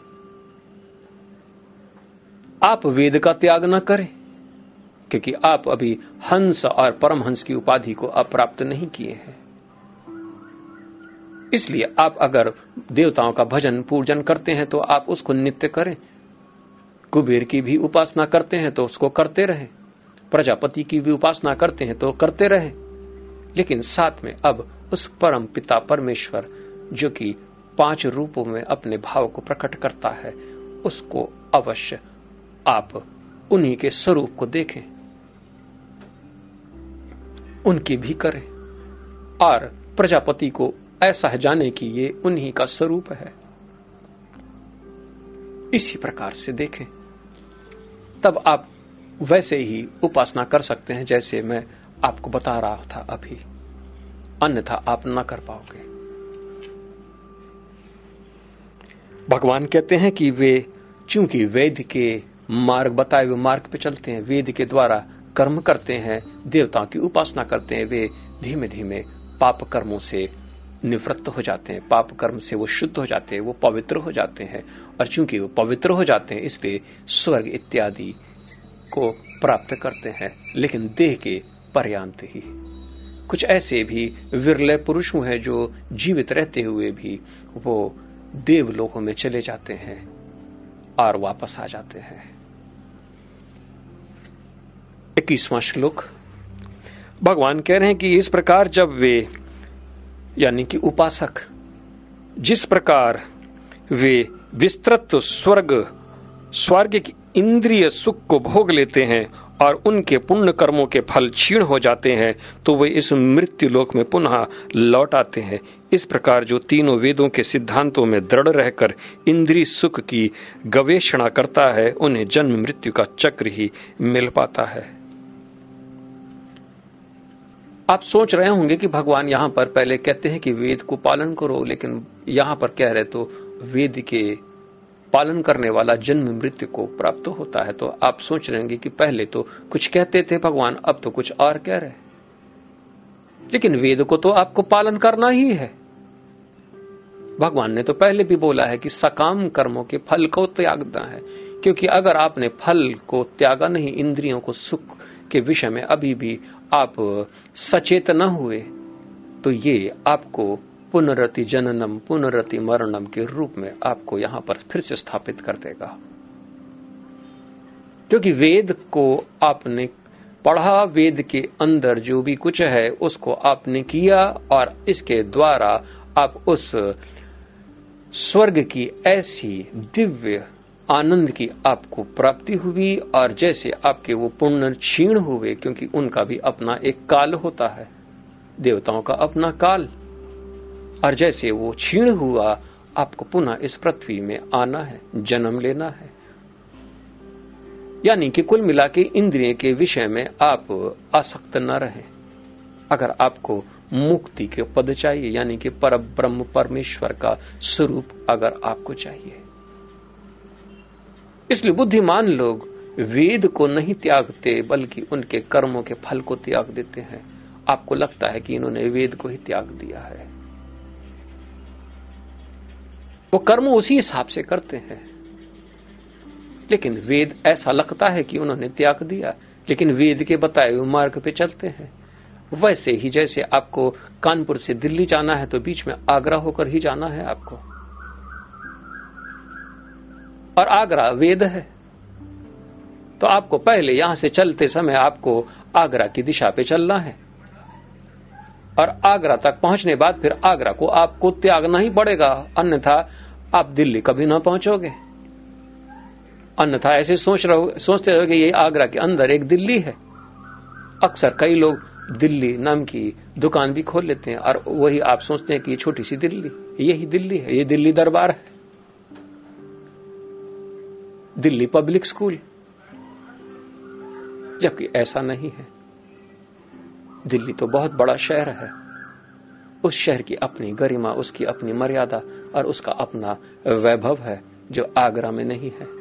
आप वेद का त्याग न करें, क्योंकि आप अभी हंस और परमहंस की उपाधि को अप्राप्त नहीं किए हैं। इसलिए आप अगर देवताओं का भजन पूजन करते हैं तो आप उसको नित्य करें। कुबेर की भी उपासना करते हैं तो उसको करते रहें। प्रजापति की भी उपासना करते हैं तो करते रहें। लेकिन साथ में अब उस परम पिता परमेश्वर, जो कि पाँच रूपों में अपने भाव को प्रकट करता है, उसको अवश्य आप उन्हीं के स्वरूप को देखें। उनकी भी करें। और प्रजापति को ऐसा है जाने कि ये उन्हीं का स्वरूप है। इसी प्रकार से देखें। तब आप वैसे ही उपासना कर सकते हैं, जैसे मैं आपको बता रहा था अभी। अन्यथा आप न कर पाओगे। भगवान कहते हैं कि वे, चूँकि वेद के मार्ग, बताए हुए मार्ग पे चलते हैं, वेद के द्वारा कर्म करते हैं, देवताओं की उपासना करते हैं, वे धीमे धीमे पाप कर्मों से निवृत्त हो जाते हैं। पाप कर्म से वो शुद्ध हो जाते हैं, वो पवित्र हो जाते हैं। और चूँकि वो पवित्र हो जाते हैं इसलिए स्वर्ग इत्यादि को प्राप्त करते हैं। लेकिन देह के पर्यांत ही। कुछ ऐसे भी विरले पुरुष हैं जो जीवित रहते हुए भी वो देवलोकों में चले जाते हैं और वापस आ जाते हैं। इक्कीसवां श्लोक। भगवान कह रहे हैं कि इस प्रकार जब वे, यानी कि उपासक, जिस प्रकार वे विस्तृत स्वर्ग स्वर्ग की इंद्रिय सुख को भोग लेते हैं और उनके पुण्य कर्मों के फल क्षीण हो जाते हैं तो वे इस मृत्यु लोक में पुनः लौट आते हैं। इस प्रकार जो तीनों वेदों के सिद्धांतों में दृढ़ रहकर इंद्रिय सुख की गवेषणा करता है, उन्हें जन्म मृत्यु का चक्र ही मिल पाता है। आप सोच रहे होंगे कि भगवान यहाँ पर पहले कहते हैं कि वेद को पालन करो, लेकिन यहाँ पर कह रहे तो वेद के पालन करने वाला जन्म मृत्यु को प्राप्त होता है तो आप सोच रहे होंगे कि पहले तो कुछ कहते थे भगवान, अब तो कुछ और कह रहे लेकिन वेद को तो आपको पालन करना ही है। भगवान ने तो पहले भी बोला है कि सकाम कर्मों के फल को त्यागना है, क्योंकि अगर आपने फल को त्यागा नहीं, इंद्रियों को सुख के विषय में अभी भी आप सचेत न हुए तो ये आपको पुनरति जननम, पुनरति मरणम के रूप में आपको यहाँ पर फिर से स्थापित कर देगा। क्योंकि वेद को आपने पढ़ा, वेद के अंदर जो भी कुछ है, उसको आपने किया और इसके द्वारा आप उस स्वर्ग की ऐसी दिव्य आनंद की आपको प्राप्ति हुई और जैसे आपके वो पुण्य क्षीण हुए, क्योंकि उनका भी अपना एक काल होता है। देवताओं का अपना काल। और जैसे वो क्षीण हुआ, आपको पुनः इस पृथ्वी में आना है, जन्म लेना है। यानी कि कुल मिला के इंद्रिय के विषय में आप आसक्त न रहे। अगर आपको मुक्ति के पद चाहिए, यानी कि पर ब्रह्म परमेश्वर का स्वरूप अगर आपको चाहिए। इसलिए बुद्धिमान लोग वेद को नहीं त्यागते, बल्कि उनके कर्मों के फल को त्याग देते हैं। आपको लगता है कि इन्होंने वेद को ही त्याग दिया है। वो कर्म उसी हिसाब से करते हैं। लेकिन वेद ऐसा लगता है कि उन्होंने त्याग दिया, लेकिन वेद के बताए हुए मार्ग पे चलते हैं। वैसे ही जैसे आपको कानपुर से दिल्ली जाना है तो बीच में आगरा होकर ही जाना है आपको। और आगरा वेद है। तो आपको पहले यहाँ से चलते समय आपको आगरा की दिशा पे चलना है। और आगरा तक पहुँचने बाद फिर आगरा को आपको त्यागना ही पड़ेगा। अन्यथा आप दिल्ली कभी ना पहुंचोगे। अन्यथा ऐसे सोच रहो, सोचते रहोगे ये आगरा के अंदर एक दिल्ली है। अक्सर कई लोग दिल्ली नाम की दुकान भी खोल लेते हैं और वही आप सोचते हैं कि ये छोटी सी दिल्ली, यही दिल्ली है, ये दिल्ली दरबार है। Delhi public school. जबकि ऐसा नहीं है। दिल्ली तो बहुत बड़ा शहर है। उस शहर की अपनी गरिमा, उसकी अपनी मर्यादा और उसका अपना वैभव है, जो आगरा में नहीं है।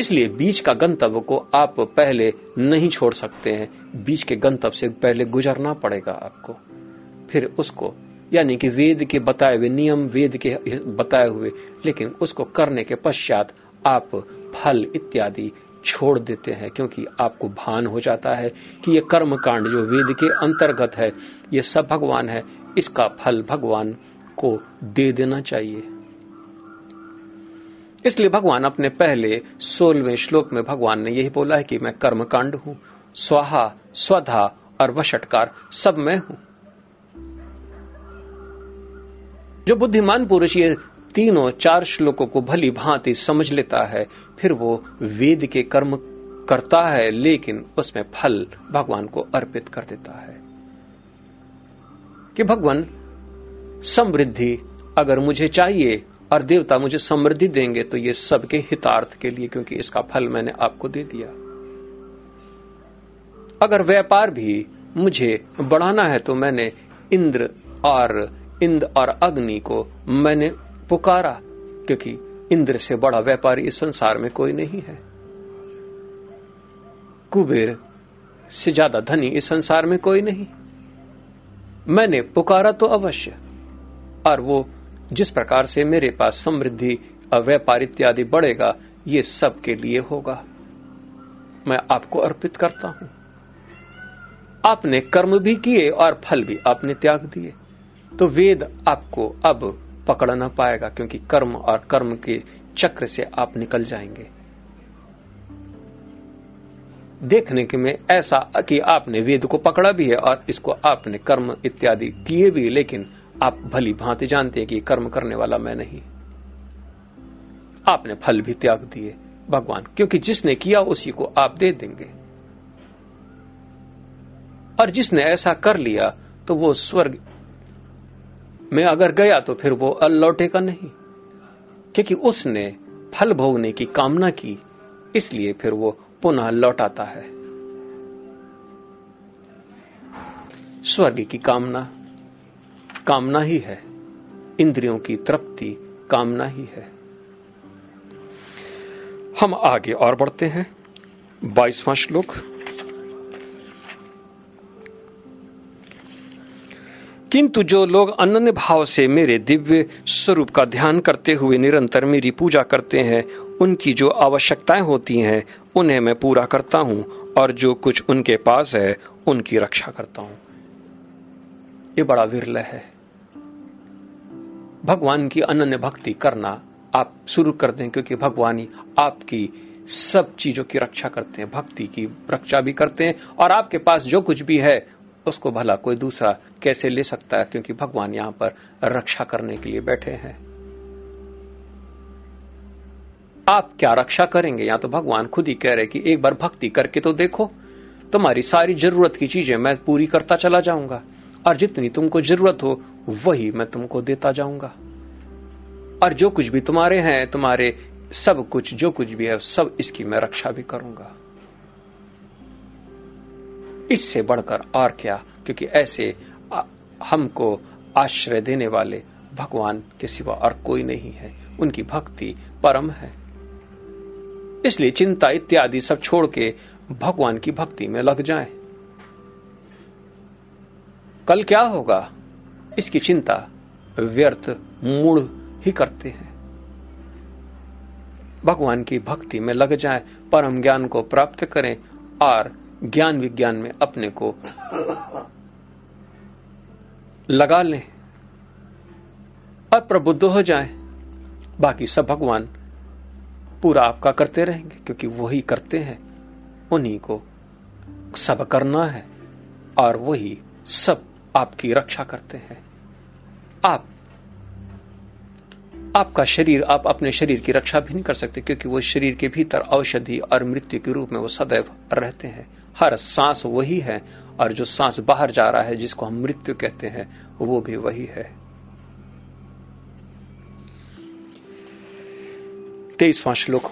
इसलिए बीच का गंतव्य को आप पहले नहीं छोड़ सकते हैं। बीच के गंतव्य से पहले गुजरना पड़ेगा आपको। फिर उसको, यानी कि वेद के बताए हुए नियम, वेद के बताए हुए, लेकिन उसको करने के पश्चात आप फल इत्यादि छोड़ देते हैं, क्योंकि आपको भान हो जाता है कि ये कर्म कांड जो वेद के अंतर्गत है, ये सब भगवान है, इसका फल भगवान को दे देना चाहिए। इसलिए भगवान अपने पहले सोलहवें श्लोक में भगवान ने यही बोला है कि मैं कर्म कांड हूँ, स्वाहा, स्वधा और वशटकार सब मैं हूँ। जो बुद्धिमान पुरुष ये तीनों चार श्लोकों को भली भांति समझ लेता है, फिर वो वेद के कर्म करता है, लेकिन उसमें फल भगवान को अर्पित कर देता है। कि भगवान, समृद्धि अगर मुझे चाहिए और देवता मुझे समृद्धि देंगे तो ये सबके हितार्थ के लिए, क्योंकि इसका फल मैंने आपको दे दिया। अगर व्यापार भी मुझे बढ़ाना है तो मैंने इंद्र और इंद्र और अग्नि को मैंने पुकारा, क्योंकि इंद्र से बड़ा व्यापारी इस संसार में कोई नहीं है। कुबेर से ज़्यादा धनी इस संसार में कोई नहीं। मैंने पुकारा तो अवश्य, और वो जिस प्रकार से मेरे पास समृद्धि व्यापार इत्यादि बढ़ेगा, ये सब के लिए होगा। मैं आपको अर्पित करता हूँ। आपने कर्म भी किए और फल भी आपने त्याग दिए। तो वेद आपको अब पकड़ ना पाएगा, क्योंकि कर्म और कर्म के चक्र से आप निकल जाएँगे। देखने के में ऐसा कि आपने वेद को पकड़ा भी है और इसको आपने कर्म इत्यादि किए भी, लेकिन आप भली भांति जानते हैं कि कर्म करने वाला मैं नहीं। आपने फल भी त्याग दिए, भगवान, क्योंकि जिसने किया उसी को आप दे देंगे। और जिसने ऐसा कर लिया तो वो स्वर्ग में अगर गया तो फिर वो अल लौटेगा नहीं। क्योंकि उसने फल भोगने की कामना की, इसलिए फिर वो पुनः लौटाता है। स्वर्ग की कामना कामना ही है। इंद्रियों की तृप्ति कामना ही है। हम आगे और बढ़ते हैं। बाईसवां श्लोक। किंतु जो लोग अनन्य भाव से मेरे दिव्य स्वरूप का ध्यान करते हुए निरंतर मेरी पूजा करते हैं, उनकी जो आवश्यकताएँ होती हैं, उन्हें मैं पूरा करता हूँ और जो कुछ उनके पास है, उनकी रक्षा करता हूँ। ये बड़ा विरल है। भगवान की अनन्य भक्ति करना आप शुरू कर दें, क्योंकि भगवान ही आपकी सब चीज़ों की रक्षा करते हैं, भक्ति की रक्षा भी करते हैं और आपके पास जो कुछ भी है उसको भला कोई दूसरा कैसे ले सकता है? क्योंकि भगवान यहाँ पर रक्षा करने के लिए बैठे हैं। आप क्या रक्षा करेंगे? या तो भगवान खुद ही कह रहे कि एक बार भक्ति करके तो देखो। तुम्हारी सारी ज़रूरत की चीज़ें मैं पूरी करता चला जाऊँगा। और जितनी तुमको ज़रूरत हो, वही मैं तुमको देता जाऊँगा। और जो कुछ भी तुम्हारे हैं, तुम्हारे सब कुछ, जो कुछ भी है, सब इसकी मैं रक्षा भी करूँगा। इससे बढ़कर और क्या? क्योंकि ऐसे हमको आश्रय देने वाले भगवान के सिवा और कोई नहीं है। उनकी भक्ति परम है। इसलिए चिंता इत्यादि सब छोड़ के भगवान की भक्ति में लग जाएँ। कल क्या होगा? इसकी चिंता व्यर्थ मूड ही करते हैं। भगवान की भक्ति में लग जाएँ, परम ज्ञान को प्राप्त करें और ज्ञान विज्ञान में अपने को लगा लें और प्रबुद्ध हो जाए। बाकी सब भगवान पूरा आपका करते रहेंगे, क्योंकि वही करते हैं। उन्हीं को सब करना है और वही सब आपकी रक्षा करते हैं। आप, आपका शरीर, आप अपने शरीर की रक्षा भी नहीं कर सकते, क्योंकि वो शरीर के भीतर औषधि और मृत्यु के रूप में वो सदैव रहते हैं। हर सांस वही है और जो सांस बाहर जा रहा है जिसको हम मृत्यु कहते हैं वो भी वही है। तेईसवां श्लोक।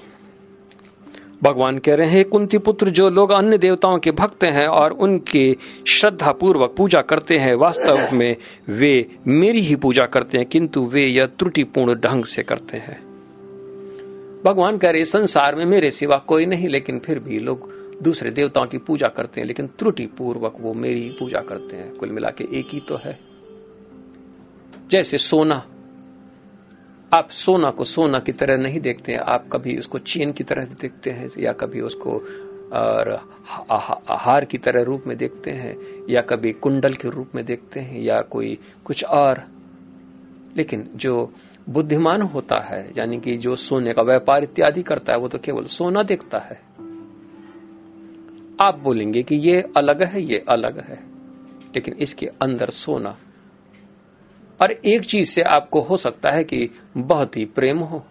भगवान कह रहे हैं कुंती पुत्र जो लोग अन्य देवताओं के भक्त हैं और उनके श्रद्धा पूर्वक पूजा करते हैं वास्तव में वे मेरी ही पूजा करते हैं किंतु वे यह त्रुटिपूर्ण ढंग से करते हैं। भगवान कह रहे संसार में मेरे सिवा कोई नहीं लेकिन फिर भी लोग दूसरे देवताओं की पूजा करते हैं, लेकिन त्रुटि पूर्वक वो मेरी पूजा करते हैं। कुल मिला के एक ही तो है। जैसे सोना, आप सोना को सोना की तरह नहीं देखते हैं, आप कभी उसको चेन की तरह देखते हैं, या कभी उसको, और हार की तरह रूप में देखते हैं, या कभी कुंडल के रूप में देखते हैं, या कोई कुछ और। लेकिन जो बुद्धिमान होता है, यानी कि जो सोने का व्यापार इत्यादि करता है, वो तो केवल सोना देखता है। आप बोलेंगे कि ये अलग है, ये अलग है, लेकिन इसके अंदर सोना। और एक चीज़ से आपको हो सकता है कि बहुत ही प्रेम हो।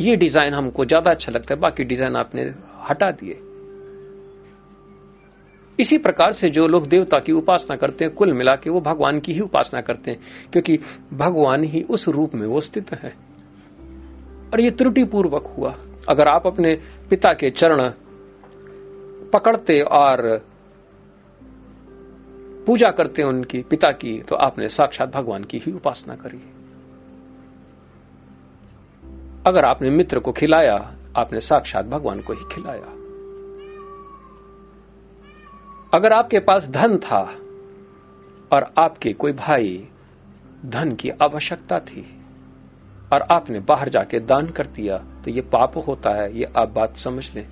ये डिज़ाइन हमको ज़्यादा अच्छा लगता है, बाकी डिज़ाइन आपने हटा दिए। इसी प्रकार से जो लोग देवता की उपासना करते हैं, कुल मिला के वो भगवान की ही उपासना करते हैं, क्योंकि भगवान ही उस रूप में वो स्थित है। और ये त्रुटिपूर्वक हुआ। अगर आप अपने पिता के चरण पकड़ते और पूजा करते उनकी पिता की तो आपने साक्षात भगवान की ही उपासना करी अगर आपने मित्र को खिलाया, आपने साक्षात भगवान को ही खिलाया। अगर आपके पास धन था और आपके कोई भाई धन की आवश्यकता थी और आपने बाहर जाके दान कर दिया तो ये पाप होता है, ये आप बात समझ लें,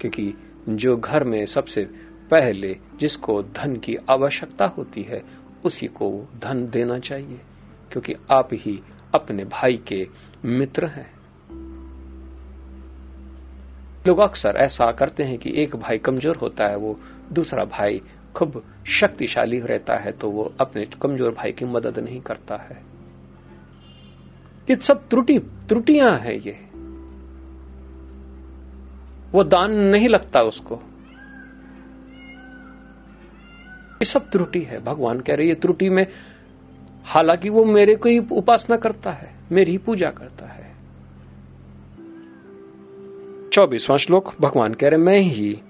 क्योंकि जो घर में सबसे पहले जिसको धन की आवश्यकता होती है, उसी को धन देना चाहिए, क्योंकि आप ही अपने भाई के मित्र हैं। लोग अक्सर ऐसा करते हैं कि एक भाई कमज़ोर होता है, वो दूसरा भाई खूब शक्तिशाली रहता है तो वो अपने कमज़ोर भाई की मदद नहीं करता है। ये सब त्रुटि, त्रुटियाँ हैं ये। वो दान नहीं लगता उसको। ये सब त्रुटि है, भगवान कह रहे ये त्रुटि में हालाँकि वो मेरे को ही उपासना करता है, मेरी ही पूजा करता है। चौबीसवां श्लोक, भगवान कह रहे मैं ही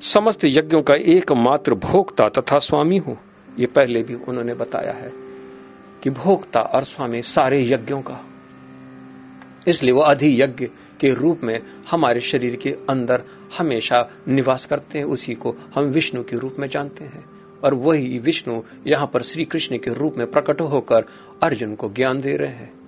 समस्त यज्ञों का एकमात्र भोक्ता तथा स्वामी हूँ। ये पहले भी उन्होंने बताया है कि भोक्ता और स्वामी सारे यज्ञों का। इसलिए वो अधि यज्ञ के रूप में हमारे शरीर के अंदर हमेशा निवास करते हैं, उसी को हम विष्णु के रूप में जानते हैं। और वही विष्णु यहाँ पर श्री कृष्ण के रूप में प्रकट होकर अर्जुन को ज्ञान दे रहे हैं।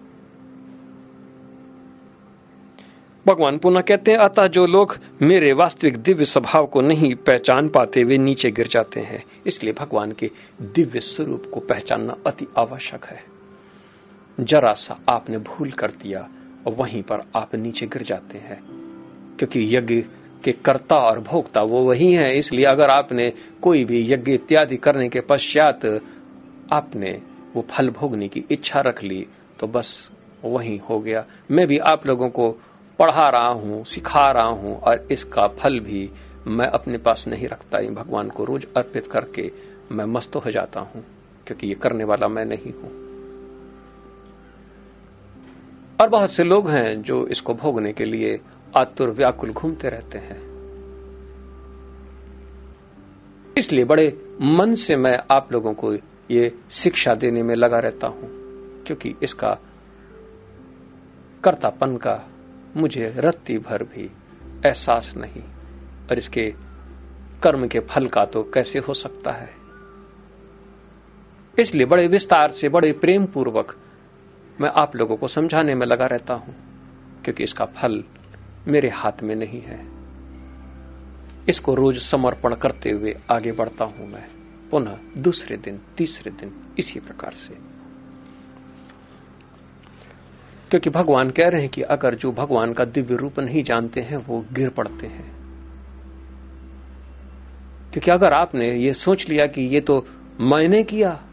भगवान पुनः कहते हैं, अतः जो लोग मेरे वास्तविक दिव्य स्वभाव को नहीं पहचान पाते, वे नीचे गिर जाते हैं। इसलिए भगवान के दिव्य स्वरूप को पहचानना अति आवश्यक है। जरा सा आपने भूल कर दिया और वहीं पर आप नीचे गिर जाते हैं। क्योंकि यज्ञ के कर्ता और भोक्ता वो वही है, इसलिए अगर आपने कोई भी यज्ञ इत्यादि करने के पश्चात आपने वो फल भोगने की इच्छा रख ली तो बस वही हो गया। मैं भी आप लोगों को पढ़ा रहा हूँ, सिखा रहा हूँ, और इसका फल भी मैं अपने पास नहीं रखता। भगवान को रोज अर्पित करके मैं मस्त हो जाता हूँ, क्योंकि ये करने वाला मैं नहीं हूँ। और बहुत से लोग हैं जो इसको भोगने के लिए आतुर व्याकुल घूमते रहते हैं। इसलिए बड़े मन से मैं आप लोगों को ये शिक्षा देने में लगा रहता हूँ, क्योंकि इसका कर्तापन का मुझे रत्ती भर भी एहसास नहीं, और इसके कर्म के फल का तो कैसे हो सकता है? इसलिए बड़े विस्तार से, बड़े प्रेम पूर्वक मैं आप लोगों को समझाने में लगा रहता हूँ, क्योंकि इसका फल मेरे हाथ में नहीं है। इसको रोज समर्पण करते हुए आगे बढ़ता हूँ मैं, पुनः दूसरे दिन, तीसरे दिन, इसी प्रकार से। क्योंकि भगवान कह रहे हैं कि अगर जो भगवान का दिव्य रूप नहीं जानते हैं, वो गिर पड़ते हैं। क्योंकि अगर आपने ये सोच लिया कि ये तो मैंने किया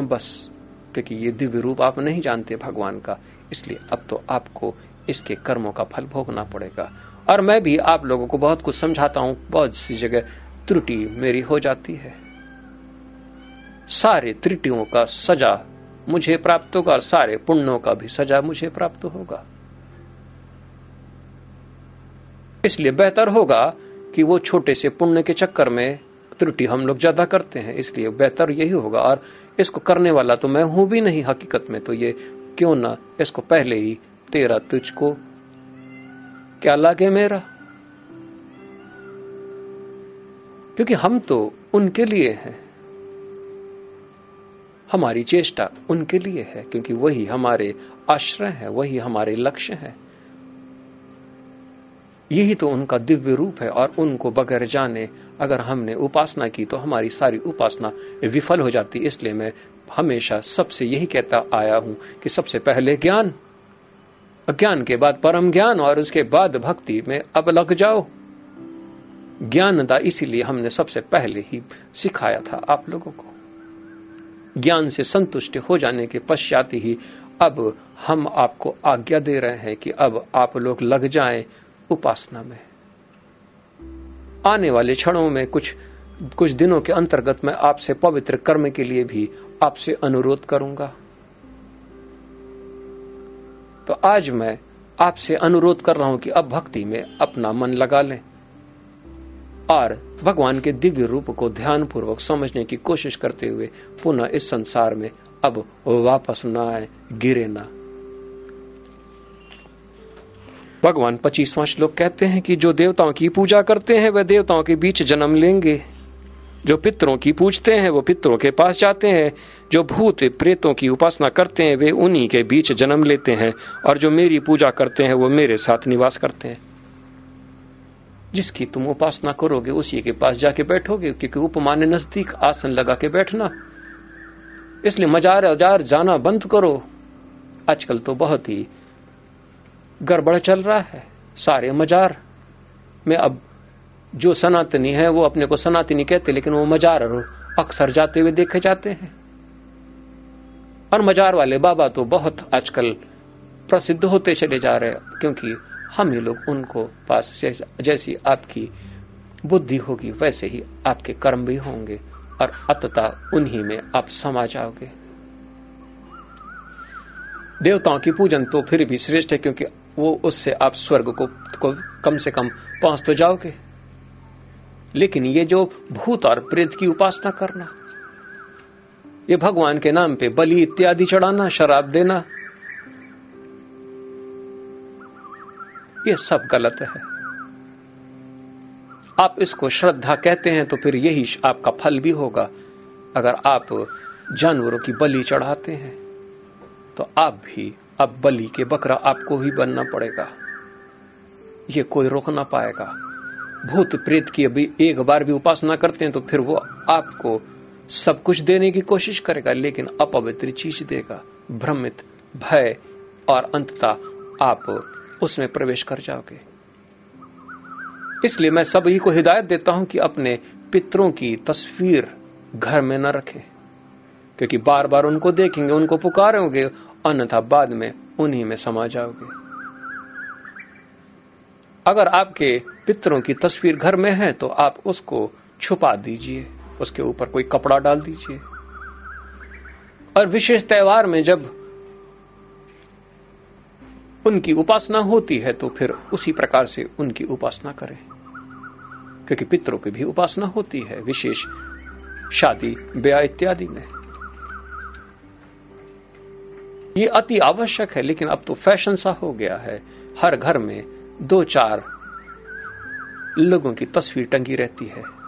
बस क्योंकि ये दिव्य रूप आप नहीं जानते भगवान का। इसलिए अब तो आपको इसके कर्मों का फल भोगना पड़ेगा। और मैं भी आप लोगों को बहुत कुछ समझाता हूँ। बहुत सी जगह त्रुटि मेरी हो जाती है। सारे त्रुटियों का सजा मुझे प्राप्त होगा और सारे पुण्यों का भी सजा मुझे प्राप्त होगा। इसलिए बेहतर होगा कि वो छोटे से पुण्य के चक्कर में त्रुटि हम लोग ज़्यादा करते हैं, इसलिए बेहतर यही होगा। और इसको करने वाला तो मैं हूँ भी नहीं हकीकत में तो ये क्यों ना इसको पहले ही तेरा तुझको क्या लागे मेरा? क्योंकि हम तो उनके लिए हैं। हमारी चेष्टा उनके लिए है, क्योंकि वही हमारे आश्रय है, वही हमारे लक्ष्य है। यही तो उनका दिव्य रूप है और उनको बगैर जाने अगर हमने उपासना की तो हमारी सारी उपासना विफल हो जाती, इसलिए मैं हमेशा सबसे यही कहता आया हूँ कि सबसे पहले ज्ञान अज्ञान के बाद परम ज्ञान और उसके बाद भक्ति में अब लग जाओ। ज्ञानदा इसीलिए हमने सबसे पहले ही सिखाया था आप लोगों को। ज्ञान से संतुष्ट हो जाने के पश्चात ही अब हम आपको आज्ञा दे रहे हैं कि अब आप लोग लग जाएँ उपासना में। आने वाले क्षणों में कुछ कुछ दिनों के अंतर्गत मैं आपसे पवित्र कर्म के लिए भी आपसे अनुरोध करूँगा। तो आज मैं आपसे अनुरोध कर रहा हूँ कि अब भक्ति में अपना मन लगा लें और भगवान के दिव्य रूप को ध्यान पूर्वक समझने की कोशिश करते हुए पुनः इस संसार में अब वापस न आए, गिरे ना। भगवान पच्चीसवां श्लोक कहते हैं कि जो देवताओं की पूजा करते हैं, वह देवताओं के बीच जन्म लेंगे। जो पितरों की पूजते हैं, वो पितरों के पास जाते हैं। जो भूत प्रेतों की उपासना करते हैं, वे उन्हीं के बीच जन्म लेते हैं। और जो मेरी पूजा करते हैं, वो मेरे साथ निवास करते हैं। जिसकी तुम उपासना करोगे, उसी के पास जाके बैठोगे, क्योंकि उपमान्य नज़दीक आसन लगा के बैठना। इसलिए मजार अजार जाना बंद करो। आजकल तो बहुत ही गड़बड़ चल रहा है, सारे मजार। में अब जो सनातनी है, वो अपने को सनातनी कहते, लेकिन वो मजार अक्सर जाते हुए देखे जाते हैं। और मजार वाले बाबा तो बहुत आजकल प्रसिद्ध होते चले जा रहे हैं, क्योंकि हम ही लोग उनको पास जैसी आपकी बुद्धि होगी, वैसे ही आपके कर्म भी होंगे, और अतता उन्हीं में आप समा जाओगे। देवताओं की पूजन तो फिर भी श्रेष्ठ है, क्योंकि वो उससे आप स्वर्ग को, को कम से कम पहुँच तो जाओगे। लेकिन ये जो भूत और प्रेत की उपासना करना ये भगवान के नाम पे बलि इत्यादि चढ़ाना शराब देना ये सब गलत है। आप इसको श्रद्धा कहते हैं तो फिर यही आपका फल भी होगा। अगर आप जानवरों की बलि चढ़ाते हैं तो आप भी अब बलि के बकरा आपको ही बनना पड़ेगा। ये कोई रोक ना पाएगा। भूत प्रेत की अभी एक बार भी उपासना करते हैं तो फिर वो आपको सब कुछ देने की कोशिश करेगा, लेकिन अपवित्र चीज़ देगा। भ्रमित, भय और अंततः आप उसमें प्रवेश कर जाओगे। इसलिए मैं सभी को हिदायत देता हूँ कि अपने पितरों की तस्वीर घर में न रखें, क्योंकि बार बार उनको देखेंगे, उनको पुकारोगे अन्यथा बाद में उन्हीं में समा जाओगे। अगर आपके पितरों की तस्वीर घर में है तो आप उसको छुपा दीजिए, उसके ऊपर कोई कपड़ा डाल दीजिए। और विशेष त्योहार में जब उनकी उपासना होती है तो फिर उसी प्रकार से उनकी उपासना करें। क्योंकि पितरों की भी उपासना होती है, विशेष शादी, ब्याह इत्यादि में। ये अति आवश्यक है, लेकिन अब तो फ़ैशन सा हो गया है। हर घर में दो चार लोगों की तस्वीर टंगी रहती है।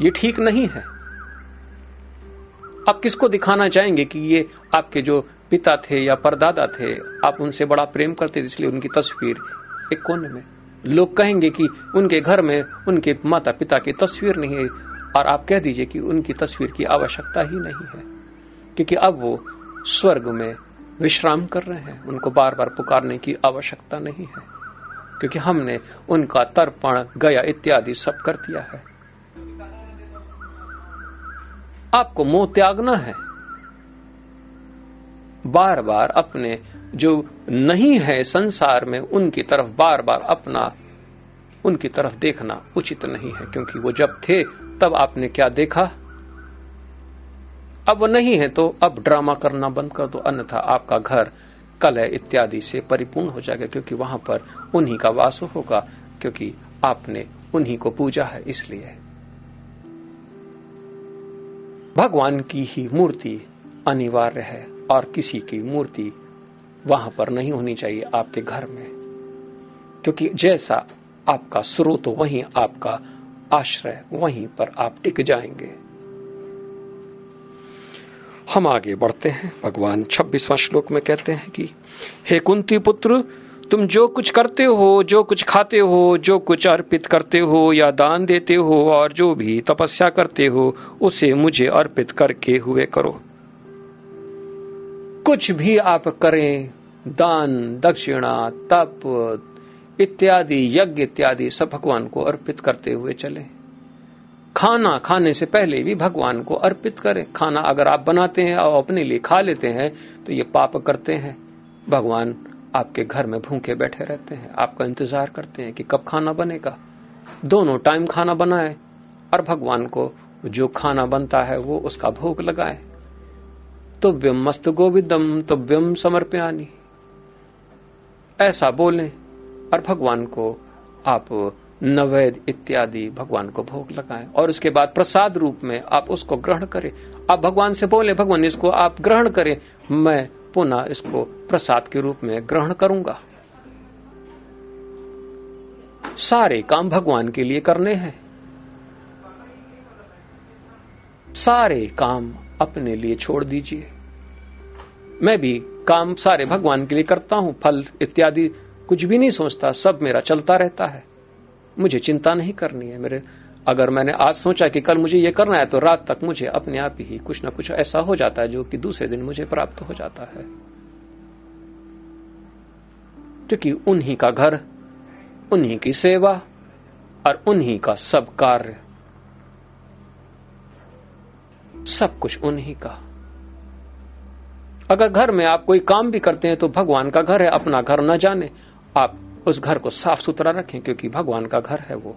ये ठीक नहीं है। आप किसको दिखाना चाहेंगे कि ये आपके जो पिता थे या परदादा थे, आप उनसे बड़ा प्रेम करते थे, इसलिए उनकी तस्वीर एक कोने में। लोग कहेंगे कि उनके घर में उनके माता पिता की तस्वीर नहीं है, और आप कह दीजिए कि उनकी तस्वीर की आवश्यकता ही नहीं है। क्योंकि अब वो स्वर्ग में विश्राम कर रहे हैं। उनको बार बार पुकारने की आवश्यकता नहीं है, क्योंकि हमने उनका तर्पण, गया इत्यादि सब कर दिया है। आपको मोह त्यागना है। बार बार अपने जो नहीं है संसार में, उनकी तरफ़ बार बार अपना, उनकी तरफ़ देखना उचित नहीं है, क्योंकि वो जब थे, तब आपने क्या देखा? अब वो नहीं है तो अब ड्रामा करना बंद कर दो, अन्यथा आपका घर, कलह इत्यादि से परिपूर्ण हो जाएगा, क्योंकि वहाँ पर उन्हीं का वास होगा, क्योंकि आपने उन्हीं को पूजा है, इसलिए। भगवान की ही मूर्ति अनिवार्य है, और किसी की मूर्ति वहाँ पर नहीं होनी चाहिए आपके घर में, क्योंकि जैसा आपका स्रोत, वहीं आपका आश्रय, वहीं पर आप टिक जाएँगे। हम आगे बढ़ते हैं। भगवान छब्बीसवां श्लोक में कहते हैं कि, हे कुंती पुत्र, तुम जो कुछ करते हो, जो कुछ खाते हो, जो कुछ अर्पित करते हो या दान देते हो और जो भी तपस्या करते हो, उसे मुझे अर्पित करके हुए करो। कुछ भी आप करें, दान, दक्षिणा, तप, इत्यादि, यज्ञ इत्यादि सब भगवान को अर्पित करते हुए चले। खाना खाने से पहले भी भगवान को अर्पित करें। खाना अगर आप बनाते हैं और अपने लिए खा लेते हैं तो ये पाप करते हैं। भगवान आपके घर में भूखे बैठे रहते हैं। आपका इंतज़ार करते हैं कि कब खाना बनेगा। दोनों टाइम खाना बनाए और भगवान को जो खाना बनता है, वो उसका भोग लगाए। तो व्यम मस्त गोविंदम तो व्यम समर्पयानी ऐसा बोलें और भगवान को आप नवैद इत्यादि भगवान को भोग लगाएँ। और उसके बाद प्रसाद रूप में आप उसको ग्रहण करें। आप भगवान से बोले, भगवान, इसको आप ग्रहण करें। मैं पुनः इसको प्रसाद के रूप में ग्रहण करूँगा। सारे काम भगवान के लिए करने हैं। सारे काम अपने लिए छोड़ दीजिए। मैं भी काम सारे भगवान के लिए करता हूँ। फल इत्यादि कुछ भी नहीं सोचता, सब मेरा चलता रहता है। मुझे चिंता नहीं करनी है मेरे। अगर मैंने आज सोचा कि कल मुझे ये करना है तो रात तक मुझे अपने आप ही कुछ ना कुछ ऐसा हो जाता है जो कि दूसरे दिन मुझे प्राप्त हो जाता है। क्योंकि उन्हीं का घर, उन्हीं की सेवा और उन्हीं का सब कार्य, सब कुछ उन्हीं का। अगर घर में आप कोई काम भी करते हैं तो भगवान का घर है, अपना घर न जाने। आप उस घर को साफ़ सुथरा रखें, क्योंकि भगवान का घर है वो।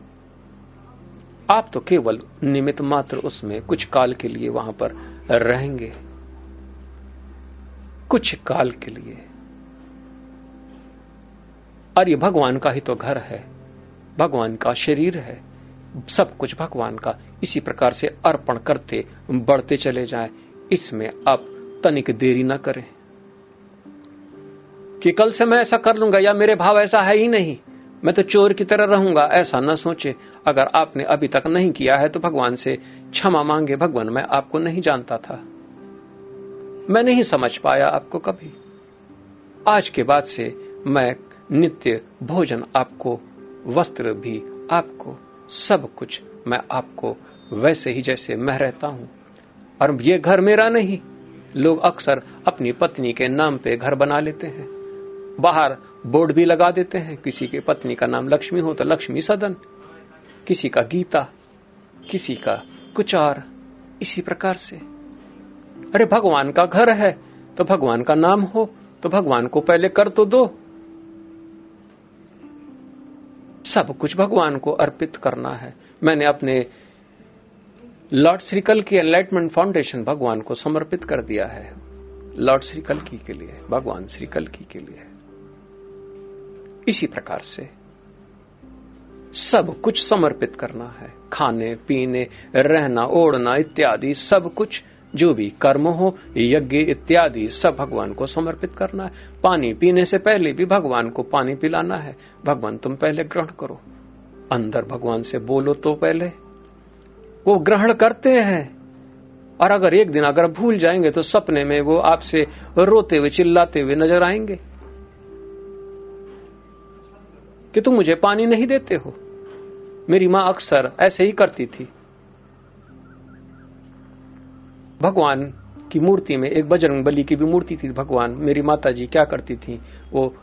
आप तो केवल निमित मात्र उसमें कुछ काल के लिए वहाँ पर रहेंगे। कुछ काल के लिए। और ये भगवान का ही तो घर है। भगवान का शरीर है। सब कुछ भगवान का इसी प्रकार से अर्पण करते, बढ़ते चले जाए। इसमें आप तनिक देरी ना करें। कि कल से मैं ऐसा कर लूँगा या मेरे भाव ऐसा है ही नहीं। मैं तो चोर की तरह रहूँगा, ऐसा न सोचे। अगर आपने अभी तक नहीं किया है तो भगवान से क्षमा मांगे, भगवान मैं आपको नहीं जानता था। मैं नहीं समझ पाया आपको कभी। आज के बाद से मैं नित्य भोजन आपको, वस्त्र भी आपको, सब कुछ मैं आपको वैसे ही जैसे मैं रहता हूँ। और ये घर मेरा नहीं। लोग अक्सर अपनी पत्नी के नाम पे घर बना लेते हैं। बाहर बोर्ड भी लगा देते हैं। किसी के पत्नी का नाम लक्ष्मी हो तो लक्ष्मी सदन। किसी का गीता, किसी का कुचार, इसी प्रकार से। अरे भगवान का घर है तो भगवान का नाम हो तो भगवान को पहले कर तो दो। सब कुछ भगवान को अर्पित करना है। मैंने अपने लॉर्ड श्रीकल की एनलाइटमेंट फाउंडेशन भगवान को समर्पित कर दिया है। लॉर्ड श्रीकल की के लिए, भगवान श्रीकल की के लिए। इसी प्रकार से। सब कुछ समर्पित करना है। खाने, पीने, रहना, ओढ़ना इत्यादि सब कुछ, जो भी कर्म हो, यज्ञ इत्यादि सब भगवान को समर्पित करना है। पानी पीने से पहले भी भगवान को पानी पिलाना है। भगवान, तुम पहले ग्रहण करो। अंदर भगवान से बोलो तो पहले। वो ग्रहण करते हैं। और अगर एक दिन अगर भूल जाएँगे तो सपने में वो आपसे रोते हुए चिल्लाते हुए नज़र आएँगे। कि तुम मुझे पानी नहीं देते हो। मेरी माँ अक्सर ऐसे ही करती थी। भगवान की मूर्ति में एक बजरंग बली की भी मूर्ति थी। भगवान मेरी माता जी क्या करती थी, वो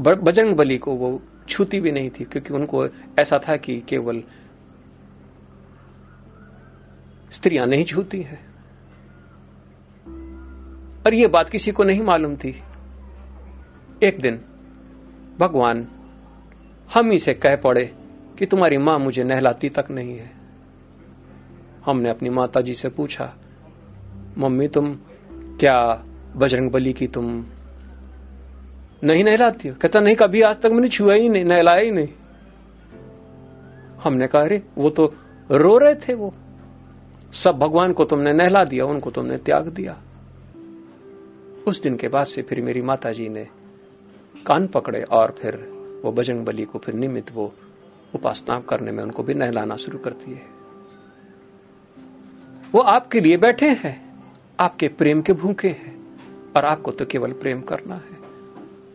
बजरंग बली को वो छूती भी नहीं थी, क्योंकि उनको ऐसा था कि केवल स्त्रियाँ नहीं छूती हैं। और ये बात किसी को नहीं मालूम थी। एक दिन भगवान, हम ही से कह पड़े कि तुम्हारी माँ मुझे नहलाती तक नहीं है। हमने अपनी माता जी से पूछा, मम्मी, तुम क्या बजरंग बली की तुम नहीं नहलाती हो? कहता, नहीं, कभी आज तक मैंने छुआ ही नहीं, नहलाया ही नहीं। हमने कहा, अरे, वो तो रो रहे थे वो। सब भगवान को तुमने नहला दिया, उनको तुमने त्याग दिया। उस दिन के बाद से फिर मेरी माता जी ने कान पकड़े और फिर वो बजरंग बली को फिर निमित्त वो उपासना करने में उनको भी नहलाना शुरू करती है वो आपके लिए बैठे हैं, आपके प्रेम के भूखे हैं और आपको तो केवल प्रेम करना है।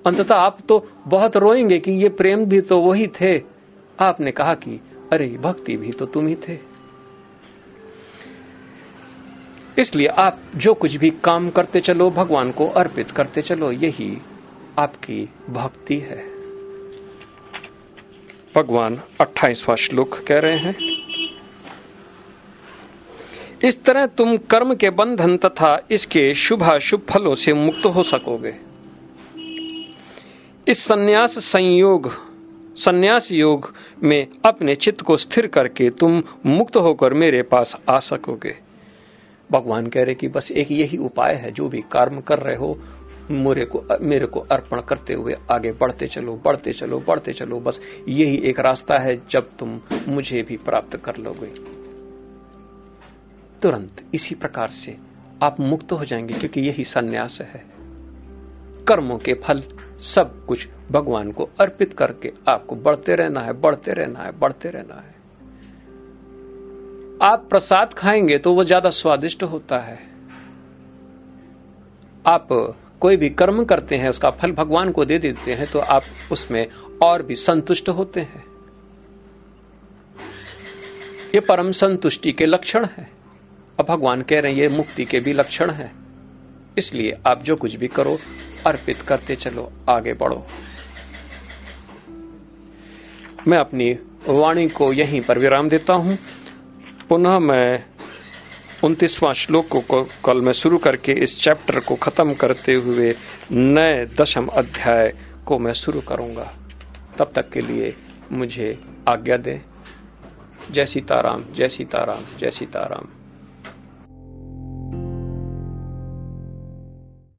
अंततः आप तो बहुत रोएँगे कि ये प्रेम भी तो वही थे। आपने कहा कि, अरे, भक्ति भी तो तुम ही थे। इसलिए आप जो कुछ भी काम करते चलो, भगवान को अर्पित करते चलो, यही आपकी भक्ति है। भगवान अट्ठाईसवा श्लोक कह रहे हैं, इस तरह तुम कर्म के बंधन तथा इसके शुभाशुभ फलों से मुक्त हो सकोगे। इस संन्यास संयोग, संन्यास योग में अपने चित्त को स्थिर करके तुम मुक्त होकर मेरे पास आ सकोगे। भगवान कह रहे कि बस एक यही उपाय है, जो भी कर्म कर रहे हो मेरे को मेरे को अर्पण करते हुए आगे बढ़ते चलो बढ़ते चलो बढ़ते चलो। बस यही एक रास्ता है, जब तुम मुझे भी प्राप्त कर लोगे। तुरंत इसी प्रकार से आप मुक्त हो जाएँगे, क्योंकि यही संन्यास है। कर्मों के फल सब कुछ भगवान को अर्पित करके आपको बढ़ते रहना है, बढ़ते रहना है, बढ़ते रहना है। आप प्रसाद खाएँगे तो वो ज़्यादा स्वादिष्ट होता है। आप कोई भी कर्म करते हैं, उसका फल भगवान को दे देते हैं तो आप उसमें और भी संतुष्ट होते हैं। ये परम संतुष्टि के लक्षण है। और भगवान कह रहे हैं, ये मुक्ति के भी लक्षण है। इसलिए आप जो कुछ भी करो, अर्पित करते चलो, आगे बढ़ो। मैं अपनी वाणी को यहीं पर विराम देता हूँ। पुनः मैं उनतीसवां श्लोक को कल मैं शुरू करके इस चैप्टर को खत्म करते हुए नए दशम अध्याय को मैं शुरू करूँगा। तब तक के लिए मुझे आज्ञा दें। जय सीताराम जय सीताराम जय सीताराम।